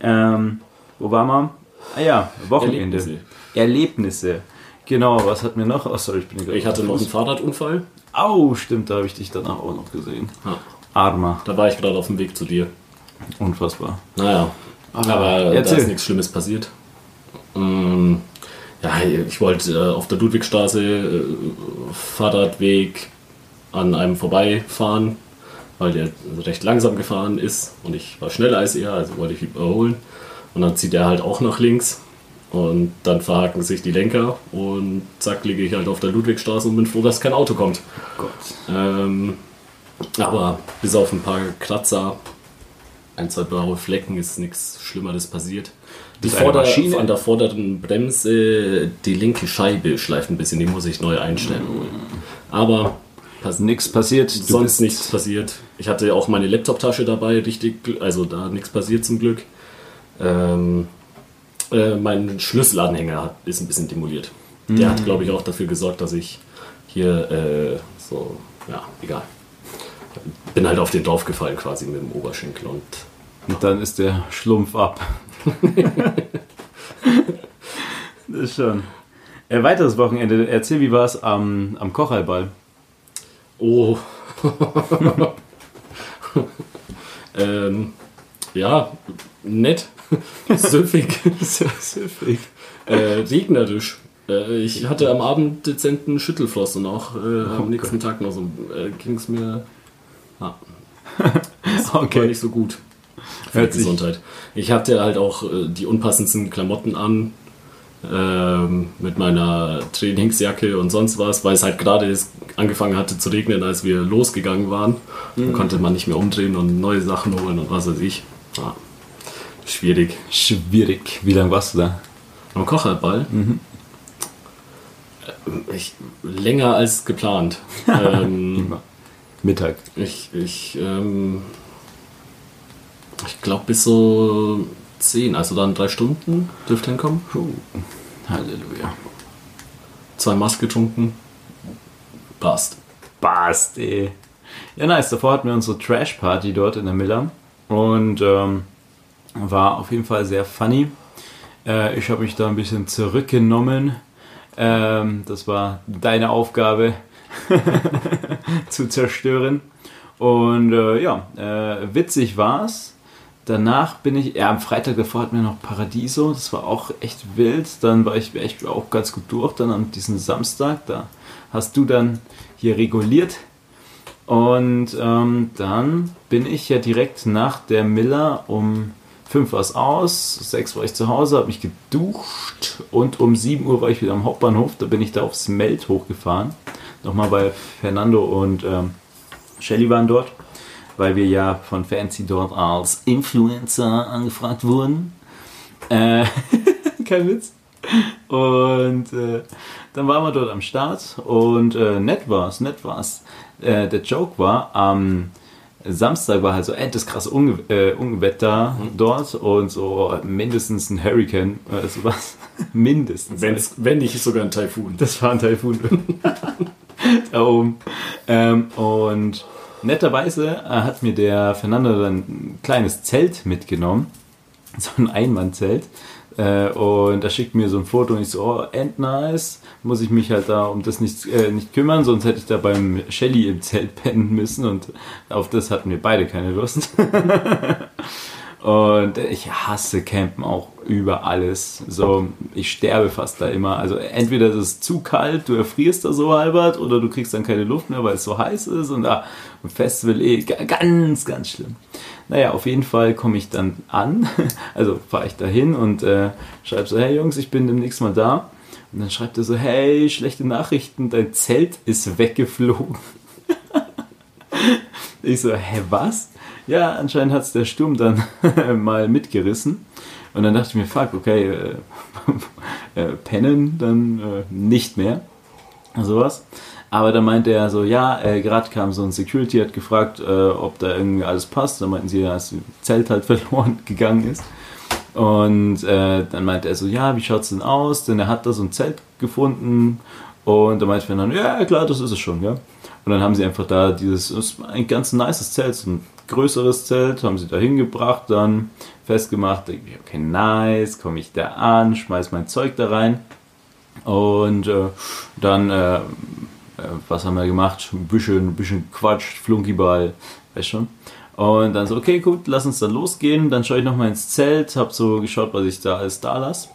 Ähm, wo war man? Ah ja, Wochenende. Erlebnisse. Erlebnisse. Genau, was hatten wir noch? Oh, sorry, ich bin Ich hatte noch einen Fahrradunfall. Au, stimmt, da habe ich dich danach auch noch gesehen. Ja, Armer. da war ich gerade auf dem Weg zu dir. Unfassbar. Naja, aber da erzähl. ist nichts Schlimmes passiert. Ähm, ja, ich wollte äh, auf der Ludwigstraße äh, Fahrradweg an einem vorbeifahren, weil der recht langsam gefahren ist und ich war schneller als er, also wollte ich ihn überholen. Und dann zieht er halt auch nach links und dann verhaken sich die Lenker und zack, liege ich halt auf der Ludwigstraße und bin froh, dass kein Auto kommt. Gott. Ähm, aber bis auf ein paar Kratzer, ein, zwei blaue Flecken ist nichts Schlimmeres passiert. Die Vorder Maschine? an der vorderen Bremse, die linke Scheibe schleift ein bisschen, die muss ich neu einstellen. Aber pass Nichts passiert. Du sonst nichts passiert. Ich hatte auch meine Laptoptasche dabei, richtig, also da nichts passiert zum Glück. Ähm, äh, mein Schlüsselanhänger hat, ist ein bisschen demoliert. Der Mhm. hat, glaube ich, auch dafür gesorgt, dass ich hier äh, so, ja, egal. Bin halt auf den draufgefallen quasi mit dem Oberschenkel und Und dann ist der Schlumpf ab. das ist schon. Äh, weiteres Wochenende. Erzähl, wie war es am, am Kochhalball? Oh. ähm, ja, nett. Süffig. Süffig. äh, regnerisch. Äh, ich hatte am Abend dezenten Schüttelfrost und auch äh, am nächsten Tag noch so äh, ging es mir ja, war Okay. nicht so gut für Hört die sich- Gesundheit. Ich hatte halt auch äh, die unpassendsten Klamotten an ähm, mit meiner Trainingsjacke und sonst was, weil es halt gerade angefangen hatte zu regnen, als wir losgegangen waren. Mhm. Dann konnte man nicht mehr umdrehen und neue Sachen holen und was weiß ich. Ja, schwierig. Schwierig. Wie lange warst du da? Am Kocherball? Mhm. Äh, Ich, länger als geplant. ähm. Mittag. ich ich, ähm, ich glaube bis so 10, also dann drei Stunden dürfte hinkommen. Halleluja. Zwei Maß getrunken. Passt. Passt, ey. Ja, nice. Davor hatten wir unsere Trash-Party dort in der Miller. Und ähm, war auf jeden Fall sehr funny. Äh, ich habe mich da ein bisschen zurückgenommen. Ähm, das war deine Aufgabe zu zerstören. Und äh, ja, äh, witzig war's. Danach bin ich, ja, am Freitag davor hatten wir noch Paradiso, das war auch echt wild. Dann war ich echt auch ganz gut durch. Dann an diesem Samstag, da hast du dann hier reguliert. Und ähm, dann bin ich ja direkt nach der Miller um 5 war es aus, 6 war ich zu Hause, habe mich geduscht und um 7 Uhr war ich wieder am Hauptbahnhof. Da bin ich da aufs Meld hochgefahren. Nochmal bei Fernando und ähm, Shelly waren dort, weil wir ja von Fancy dort als Influencer angefragt wurden. Äh, kein Witz. Und äh, dann waren wir dort am Start und äh, nett war's, nett war's. Äh, der Joke war, am Samstag war halt so endlich krasse Unge äh, Unwetter dort und so mindestens ein Hurricane, äh, sowas. mindestens. Wenn's, wenn nicht sogar ein Taifun. Das war ein Taifun. da oben. Ähm, und netterweise äh, hat mir der Fernando dann ein kleines Zelt mitgenommen. So ein Einmannzelt. Äh, und er schickt mir so ein Foto und ich so, oh, end nice. Muss ich mich halt da um das nicht, äh, nicht kümmern, sonst hätte ich da beim Shelly im Zelt pennen müssen und auf das hatten wir beide keine Lust. Und ich hasse Campen auch über alles. So, ich sterbe fast da immer. Also entweder ist es zu kalt, du erfrierst da so halbert, oder du kriegst dann keine Luft mehr, weil es so heiß ist. Und da im Festival eh ga- ganz, ganz schlimm. Naja, auf jeden Fall komme ich dann an. Also fahre ich da hin und äh, schreibe so, hey Jungs, ich bin demnächst mal da. Und dann schreibt er so, hey, schlechte Nachrichten, dein Zelt ist weggeflogen. Ich so, hä, was? Ja, anscheinend hat es der Sturm dann mal mitgerissen. Und dann dachte ich mir, fuck, okay, äh, äh, pennen dann äh, nicht mehr. Sowas. Aber dann meinte er so, ja, äh, gerade kam so ein Security, hat gefragt, äh, ob da irgendwie alles passt. Dann meinten sie, ja, das Zelt halt verloren gegangen ist. Und äh, dann meinte er so, ja, wie schaut's denn aus? Denn er hat da so ein Zelt gefunden. Und dann meinte Fernando, ja, klar, das ist es schon, ja. Und dann haben sie einfach da dieses, ist ein ganz nices Zelt, so ein größeres Zelt, haben sie da hingebracht, dann festgemacht, denke ich, okay, nice, komme ich da an, schmeiß mein Zeug da rein. Und äh, dann, äh, äh, was haben wir gemacht? Ein bisschen, ein bisschen Quatsch, Flunkyball, weißt schon. Und dann so, okay, gut, lass uns dann losgehen. Dann schaue ich nochmal ins Zelt, habe so geschaut, was ich da alles da lasse.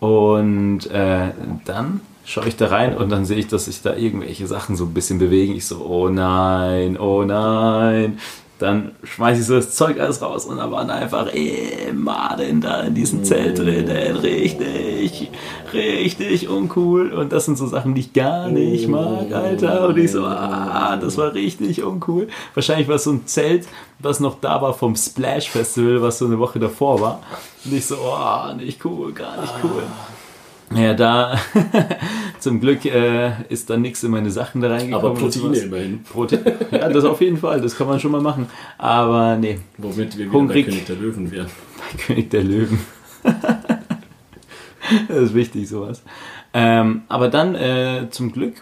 Und äh, dann schaue ich da rein und dann sehe ich, dass sich da irgendwelche Sachen so ein bisschen bewegen. Ich so, oh nein, oh nein. Dann schmeiße ich so das Zeug alles raus und da waren einfach eh Maden da in diesem Zelt drinnen. Richtig, richtig uncool. Und das sind so Sachen, die ich gar nicht mag, Alter. Und ich so, ah, das war richtig uncool. Wahrscheinlich war es so ein Zelt, was noch da war vom Splash Festival, was so eine Woche davor war. Und ich so, oh, nicht cool, gar nicht cool. Ja, da zum Glück äh, ist dann nichts in meine Sachen da reingekommen. Aber Proteine immerhin. Protein. Ja, das auf jeden Fall, das kann man schon mal machen. Aber nee, Womit wir wieder Hungrig. bei König der Löwen wären. bei König der Löwen. das ist wichtig, sowas. Ähm, aber dann äh, zum Glück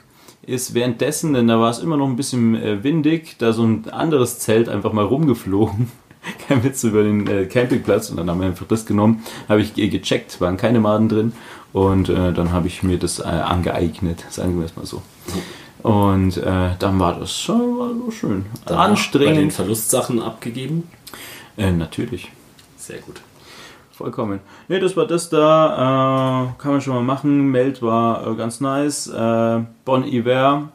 ist währenddessen, denn da war es immer noch ein bisschen äh, windig, da so ein anderes Zelt einfach mal rumgeflogen. kein Witz, über den äh, Campingplatz und dann haben wir einfach das genommen, habe ich ge- gecheckt, waren keine Maden drin und äh, dann habe ich mir das äh, angeeignet, sagen wir es mal so. Und äh, dann war das äh, war so schön. Bei den Anstrengend. Verlustsachen abgegeben. Äh, natürlich. Sehr gut. Vollkommen. Ne, das war das da. Äh, kann man schon mal machen. Meld war äh, ganz nice. Äh, Bon Iver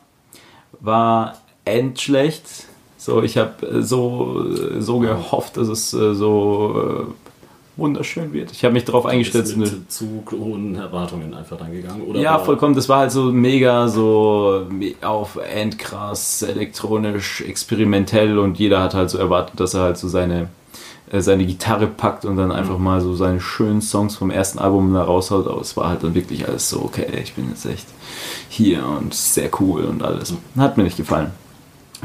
war endschlecht. So, ich habe so, so gehofft, dass es äh, so äh, wunderschön wird. Ich habe mich darauf eingestellt. Ist mit zu hohen Erwartungen einfach dann gegangen. Oder ja, vollkommen. Das war halt so mega so auf endkrass, elektronisch, experimentell und jeder hat halt so erwartet, dass er halt so seine, äh, seine Gitarre packt und dann einfach mal so seine schönen Songs vom ersten Album da raushaut. Aber es war halt dann wirklich alles so, okay, ich bin jetzt echt hier und sehr cool und alles. Hat mir nicht gefallen.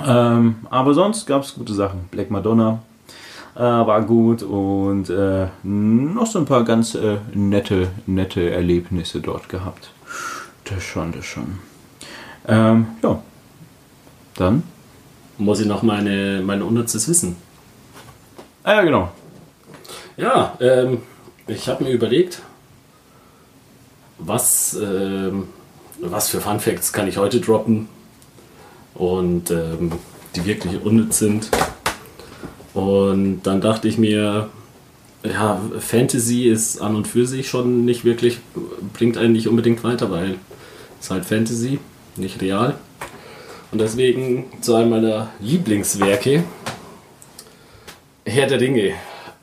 Ähm, aber sonst gab es gute Sachen. Black Madonna äh, war gut und äh, noch so ein paar ganz äh, nette, nette Erlebnisse dort gehabt. Das schon, das schon. Ähm, ja. Dann? Muss ich noch meine, mein unnützes Wissen. Ah ja, genau. Ja, ähm, ich habe mir überlegt, was, ähm, was für Fun Facts kann ich heute droppen und ähm, die wirklich unnütz sind. Und dann dachte ich mir, ja, Fantasy ist an und für sich schon nicht wirklich, bringt einen nicht unbedingt weiter, weil es ist halt Fantasy, nicht real. Und deswegen zu einem meiner Lieblingswerke, Herr der Dinge.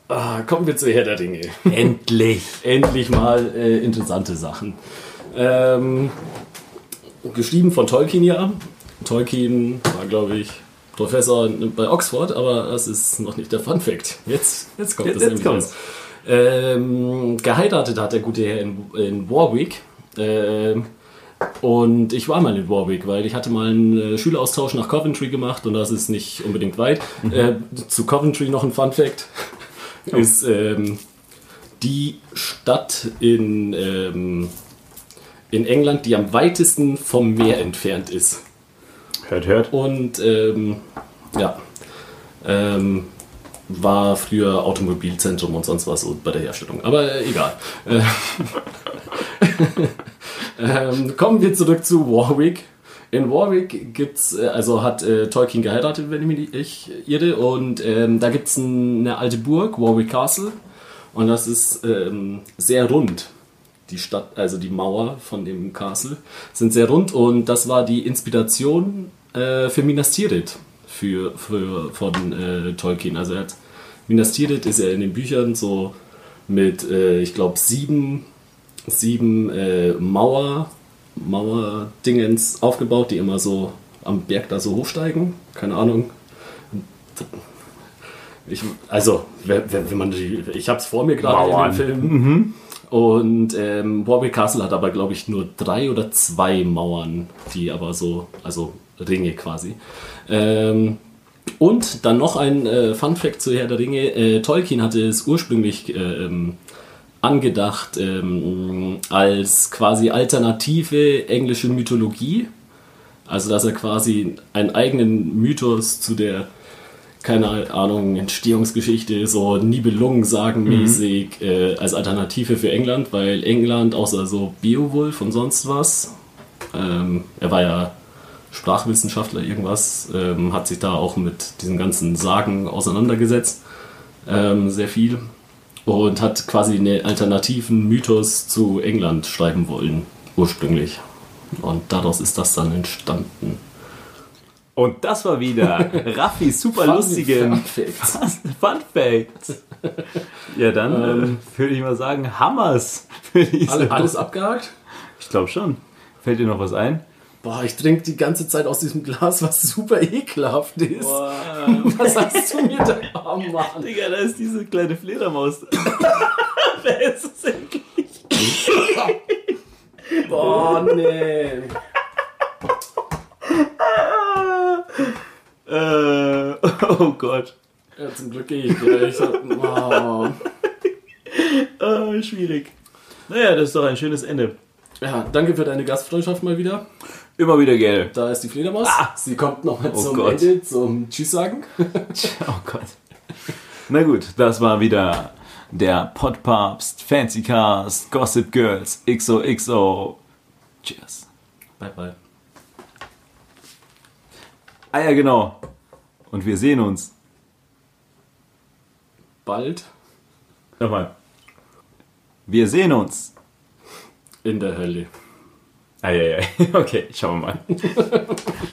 Ah, kommen wir zu Herr der Dinge. Endlich. Endlich mal äh, interessante Sachen. Ähm, geschrieben von Tolkien ja. Tolkien war, glaube ich, Professor bei Oxford, aber das ist noch nicht der Fun Fact. Jetzt, jetzt kommt Jetzt- das jetzt kommt's. Ähm, geheiratet hat der gute Herr in, in Warwick. Ähm, und ich war mal in Warwick, weil ich hatte mal einen äh, Schüleraustausch nach Coventry gemacht und das ist nicht unbedingt weit. Äh, zu Coventry noch ein Fun Fact. Ist ähm, die Stadt in, ähm, in England, die am weitesten vom Meer entfernt ist. Hört, hört. Und ähm, ja, ähm, war früher Automobilzentrum und sonst was bei der Herstellung. Aber äh, egal. Äh, ähm, kommen wir zurück zu Warwick. In Warwick gibt's, äh, also hat äh, Tolkien geheiratet, wenn ich mich nicht irre, und ähm, da gibt es eine alte Burg, Warwick Castle, und das ist ähm, sehr rund. Die Stadt, also die Mauer von dem Castle, sind sehr rund und das war die Inspiration äh, für Minas Tirith für, für, von äh, Tolkien. Also er hat, Minas Tirith ist ja in den Büchern so mit, äh, ich glaube, sieben, sieben äh, Mauer, Mauerdingens aufgebaut, die immer so am Berg da so hochsteigen. Keine Ahnung. Ich, also, wenn, wenn man die, ich habe es vor mir gerade in dem Film. Und ähm, Warwick Castle hat aber, glaube ich, nur drei oder zwei Mauern, die aber so, also Ringe quasi. Ähm, und dann noch ein äh, Fun Fact zu Herr der Ringe. Äh, Tolkien hatte es ursprünglich äh, ähm, angedacht ähm, als quasi alternative englische Mythologie. Also, dass er quasi einen eigenen Mythos zu der, keine Ahnung, Entstehungsgeschichte, so Nibelungen-Sagen-mäßig äh, als Alternative für England, weil England, außer so Beowulf und sonst was, ähm, er war ja Sprachwissenschaftler, irgendwas, ähm, hat sich da auch mit diesen ganzen Sagen auseinandergesetzt, ähm, sehr viel. Und hat quasi einen alternativen Mythos zu England schreiben wollen, ursprünglich. Und daraus ist das dann entstanden. Und das war wieder Raffis super Fun lustigen Facts. Fun Facts. Ja, dann ähm, würde ich mal sagen, Hammers alles Woche. abgehakt? Ich glaube schon. Fällt dir noch was ein? Boah, ich trinke die ganze Zeit aus diesem Glas, was super ekelhaft ist. Was hast du mir da? Oh Mann. Digga, da ist diese kleine Fledermaus. Wer ist es endlich? Boah, nee. Äh, oh Gott. Ja, zum Glück gehe ich gleich. Oh. Äh, schwierig. Naja, das ist doch ein schönes Ende. Ja, danke für deine Gastfreundschaft mal wieder. Immer wieder Geld. Da ist die Fledermaus. Sie kommt noch mal Oh zum Gott. Ende, zum Tschüss sagen. Oh Gott. Na gut, das war wieder der Podpapst, Fancy Cast, Gossip Girls, XOXO. Cheers. Bye, bye. Ah ja, genau. Und wir sehen uns. Bald Nochmal. Wir sehen uns. in der Hölle. Eieiei. Okay, schauen wir mal.